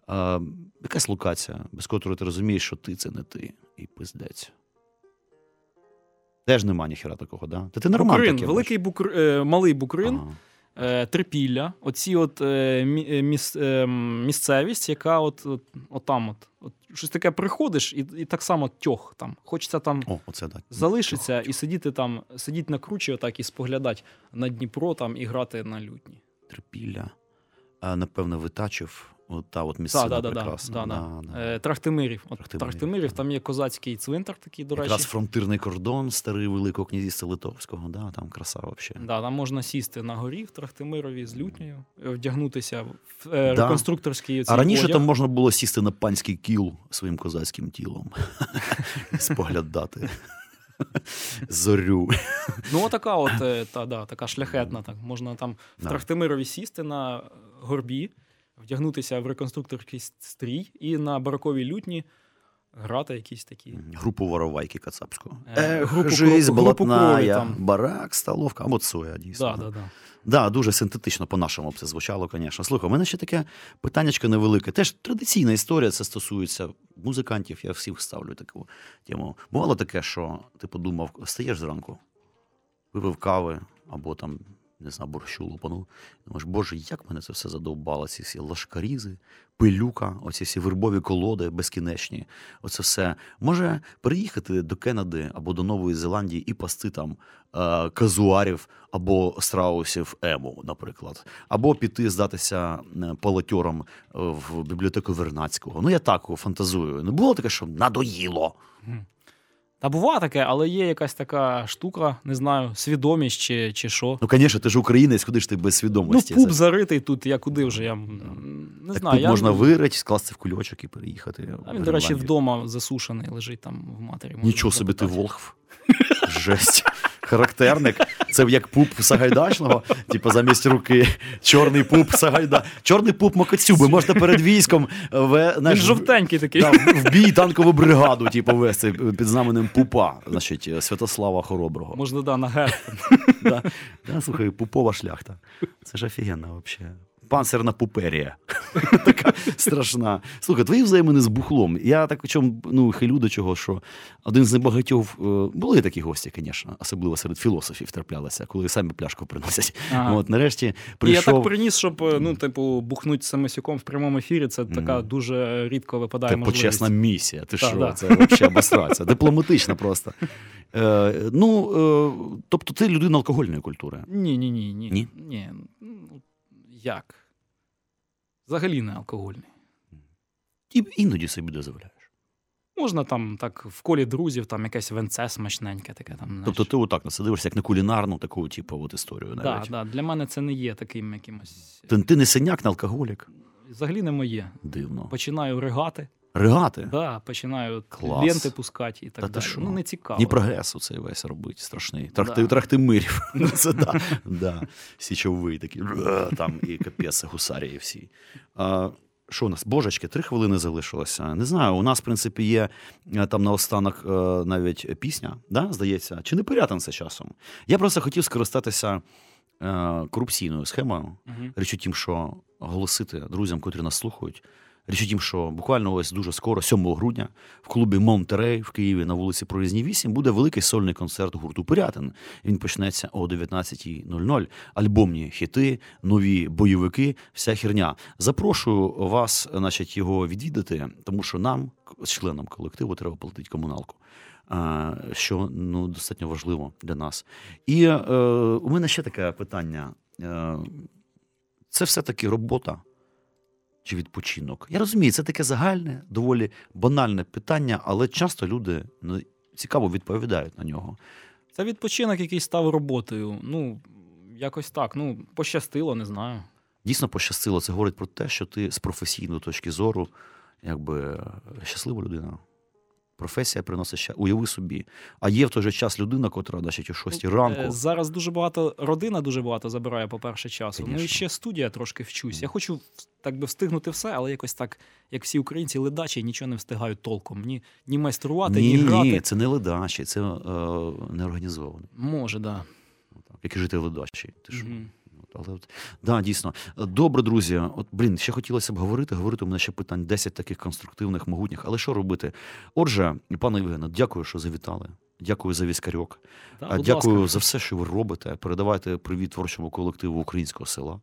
А, якась локація, без котрої ти розумієш, що ти це не ти, і пиздець. Теж нема ніхера такого, да? Та ти нормально Букрин, таке великий букр... е, малий букрин, Ага. е, трипілля, оці от е, міс, місцевість, яка от, от, от там от, от щось таке приходиш, і, і так само тьох там. Хочеться там О, оце так. залишитися і сидіти там, сидіти на кручі, отак і споглядати на Дніпро там і грати на лютні. Трипілля. А, напевно, витачив. От та от місцина да, да, прекрасна. да, да. Да, да. Е, Трахтимирів. От Трахтимирів, Трахтимирів, там є козацький цвинтар такий, до Якраз фронтирний кордон, старий Великого князівства Литовського, да, там краса взагалі. Да, там можна сісти на горі в Трахтимирові з лютнею, е, вдягнутися в е, Да. реконструкторський А раніше одяг. там можна було сісти на панський кіл своїм козацьким тілом, споглядати зорю. Ну, отака от, е, та, да, така шляхетна. Так. Можна там в. Трахтимирові сісти на горбі, вдягнутися в реконструкторський стрій і на бароковій лютні грати якісь такі. Групу воровайки Кацапського. Е, групу жизнь кро- групу крові там. барак, столовка, або цоя, дійсно. Да, да, да. Да, дуже синтетично по-нашому б це звучало, звісно. Слухай, у мене ще таке питаннячко невелике. Теж традиційна історія, це стосується музикантів, я всіх ставлю таку тему. Бувало таке, що ти подумав, стаєш зранку, випив кави або там, не знаю, борщу лупанув. Думаєш, боже, як мене це все задовбало, ці всі лашкарізи, пилюка, оці всі вербові колоди безкінечні. Оце все. Може переїхати до Кенади або до Нової Зеландії і пасти там е, казуарів або страусів ему, наприклад, або піти здатися е, полотьором е, в бібліотеку Вернацького. Ну я так фантазую. Не було таке, що надоїло. Та буває таке, але є якась така штука, не знаю, свідомість чи, чи що. Ну, звісно, ти ж українець, куди ж ти без Ну, свідомості? пуп заритий тут, я куди вже я не так знаю. Пуп я... можна вирити, скласти в кульочок і переїхати. А він, до речі, вдома засушений, лежить там в матері. Нічого собі ти волхв. Жесть. Характерник. Це як пуп Сагайдачного, типу замість руки. Чорний пуп Сагайда. Чорний пуп Макацюби. Можна перед військом в, Він знаєш, жовтенький такий. Да, в бій танкову бригаду, типу, вести під знаменем пупа, значить, Святослава Хороброго. Можна да, на герб. Да. Да, слухай, пупова шляхта. Це ж офігенно взагалі. Панцирна пуперія. така страшна. Слухай, твої взаємини з бухлом. Я так чому ну, хилю до чого, що один з небагатьох е, були такі гості, звісно, особливо серед філософів траплялися, коли самі пляшку приносять. Ага. От нарешті І я так приніс, щоб е, ну, типу, бухнути самосіком в прямому ефірі. Це така Мгм. дуже рідко випадає Це можливість. почесна місія. Ти що? да. Це взагалі обосраться. Дипломатично просто. Е, ну, е, тобто, ти людина алкогольної культури. Ні, ні, ні, ні. Ні? Ні. Як? Взагалі не алкогольний. І іноді собі дозволяєш. Можна там так в колі друзів, там якесь венце смачненьке, таке там. знаєш. Тобто ти отак на це дивишся, як на кулінарну таку, типу, от історію. да, да, для мене це не є таким якимось. Ти, ти не синяк, не алкоголік. Взагалі не моє. Дивно. Починаю ригати, Ригати. да, починаю Клас. ленти цускати і так Та далі. що? Ну, не цікаво. Ні прогрес цей весь робить страшний. Трахти, Да. Трахтимирів. Це да, да. Січовий такий. Там і капець, гусарії всі. А, що у нас? Божечки, три хвилини залишилося. Не знаю, у нас, в принципі, є е, там наостанок е, навіть пісня, да, здається, чи не порятин це часом. Я просто хотів скористатися е, корупційною схемою. Мгм. Річ у тім, що оголосити друзям, котрі нас слухають. Річ у тім, що буквально ось дуже скоро, 7 грудня, в клубі Монтерей в Києві на вулиці Проїзній 8 буде великий сольний концерт гурту Пирятин. Він почнеться о 19.00. Альбомні хіти, нові бойовики, вся херня. Запрошую вас, значить, його відвідати, тому що нам, членам колективу, треба платити комуналку. Що ну достатньо важливо для нас. І е, у мене ще таке питання: Е, це все-таки робота чи відпочинок? Я розумію, це таке загальне, доволі банальне питання, але часто люди ну, цікаво відповідають на нього. Це відпочинок, який став роботою. Ну, якось так. Ну, пощастило, не знаю. Дійсно пощастило. Це говорить про те, що ти з професійної точки зору, якби щаслива людина. Професія приносить ще. Уяви собі. А є в той же час людина, котра, значить, о 6 Е, ранку. Зараз дуже багато родина дуже багато забирає, по-перше, часу. Ну і ще студія трошки вчусь. Я хочу так би встигнути все, але якось так, як всі українці, ледачі, нічого не встигають толком. Ні, ні майструвати, ні, Ні, грати. ні, це не ледачі, це е, неорганізовано. Може, да. Так, Як і жити ледачі. Ти що? Мгм. Але от, да, дійсно. Добре, друзі. От блін, ще хотілося б говорити. Говорити у мене ще питань 10 таких конструктивних, могутніх. Але що робити? Отже, пане Євгене, дякую, що завітали. Дякую за віскарьок. Да, Дякую ласка. за все, що ви робите. Передавайте привіт творчому колективу українського села.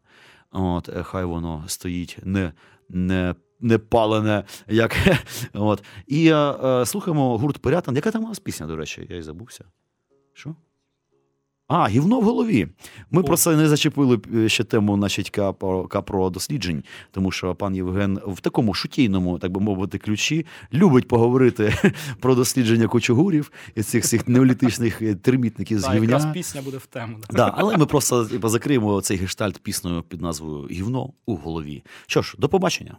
От, е, хай воно стоїть не, не, не палене, як. От. І е, е, слухаємо гурт Пирятин. Яка там у вас пісня, до речі? Я й забувся. Що? А, гівно в голові. Ми О. про це не зачепили е, ще тему, значить, ка про, досліджень, тому що пан Євген в такому шутійному, так би мовити, ключі любить поговорити про дослідження кочугурів і цих всіх неолітичних е, термітників з гівня. якраз пісня буде в тему. Да. Да, але ми просто закриємо цей гештальт піснею під назвою Гівно у голові. Що ж, до побачення.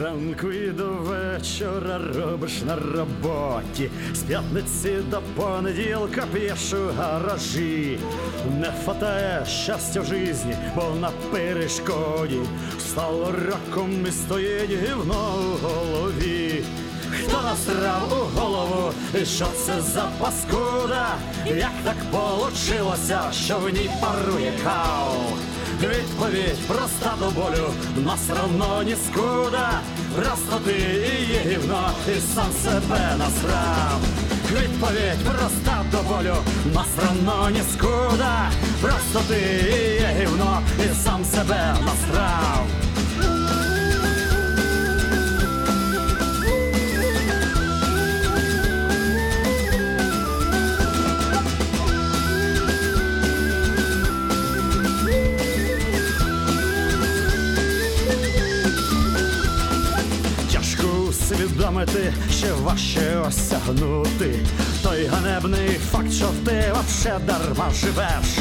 Зранку і до вечора робиш на роботі, з п'ятниці до понеділка п'єш у гаражі. Не фатає щастя в житті, бо на перешкоді стало раком і стоїть гівно у голові. Хто насрав у голову, і що це за паскуда? Як так получилося, що в ній парує кау? Відповідь проста до болю, нас равно ні скуда. Просто ти і є гівно, і сам себе насрав. Відповідь проста до болю, нас равно ні скуда. Просто ти і є гівно, і сам себе насрав. Усвідомити, ще важче осягнути той ганебний факт, що ти вообще дарма живеш.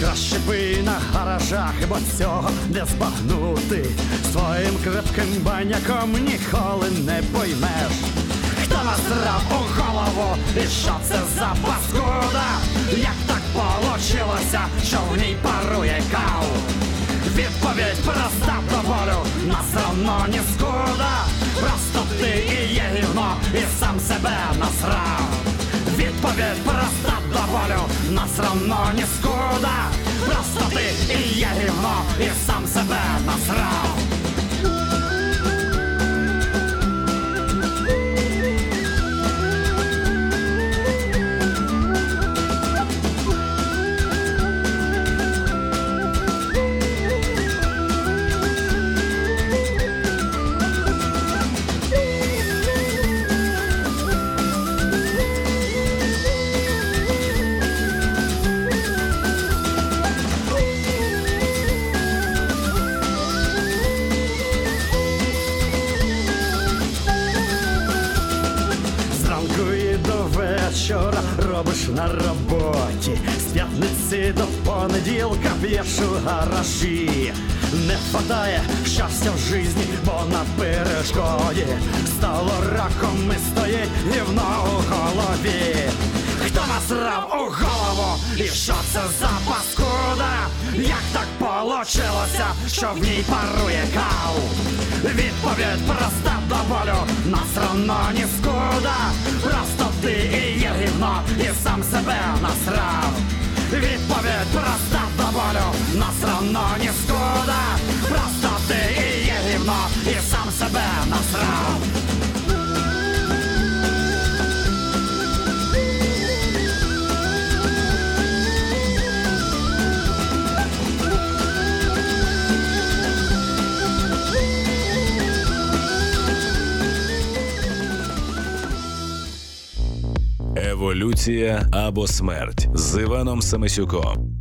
Краще би на гаражах, бо цього не збагнути. Своїм крепким баняком ніколи не поймеш. Хто насрав у голову, і що це за паскуда? Як так получилося, що в ній парує кау? Відповідь проста до болю, нас равно ні скуда. Просто ти і є гівно, і сам себе насрав. Відповідь проста доволю, нас равно не скуда. Просто ти і є гівно, і сам себе насрав. Робиш на роботі. З п'ятниці до понеділка п'єш у гаражі. Не хватає щастя в житті, бо на перешкоді стало раком і стоїть гівно у голові. Хто насрав у голову? І що це за паскуда? Як так получилося, що в ній парує кал? Відповідь проста до болю, насрано ні скуда. Просто ти і є гівно, і сам себе насрав. Відповідь проста до болю, насрано ні скуда. Просто ти і є гівно, і сам себе насрав. Еволюція або смерть з Іваном Самисюком.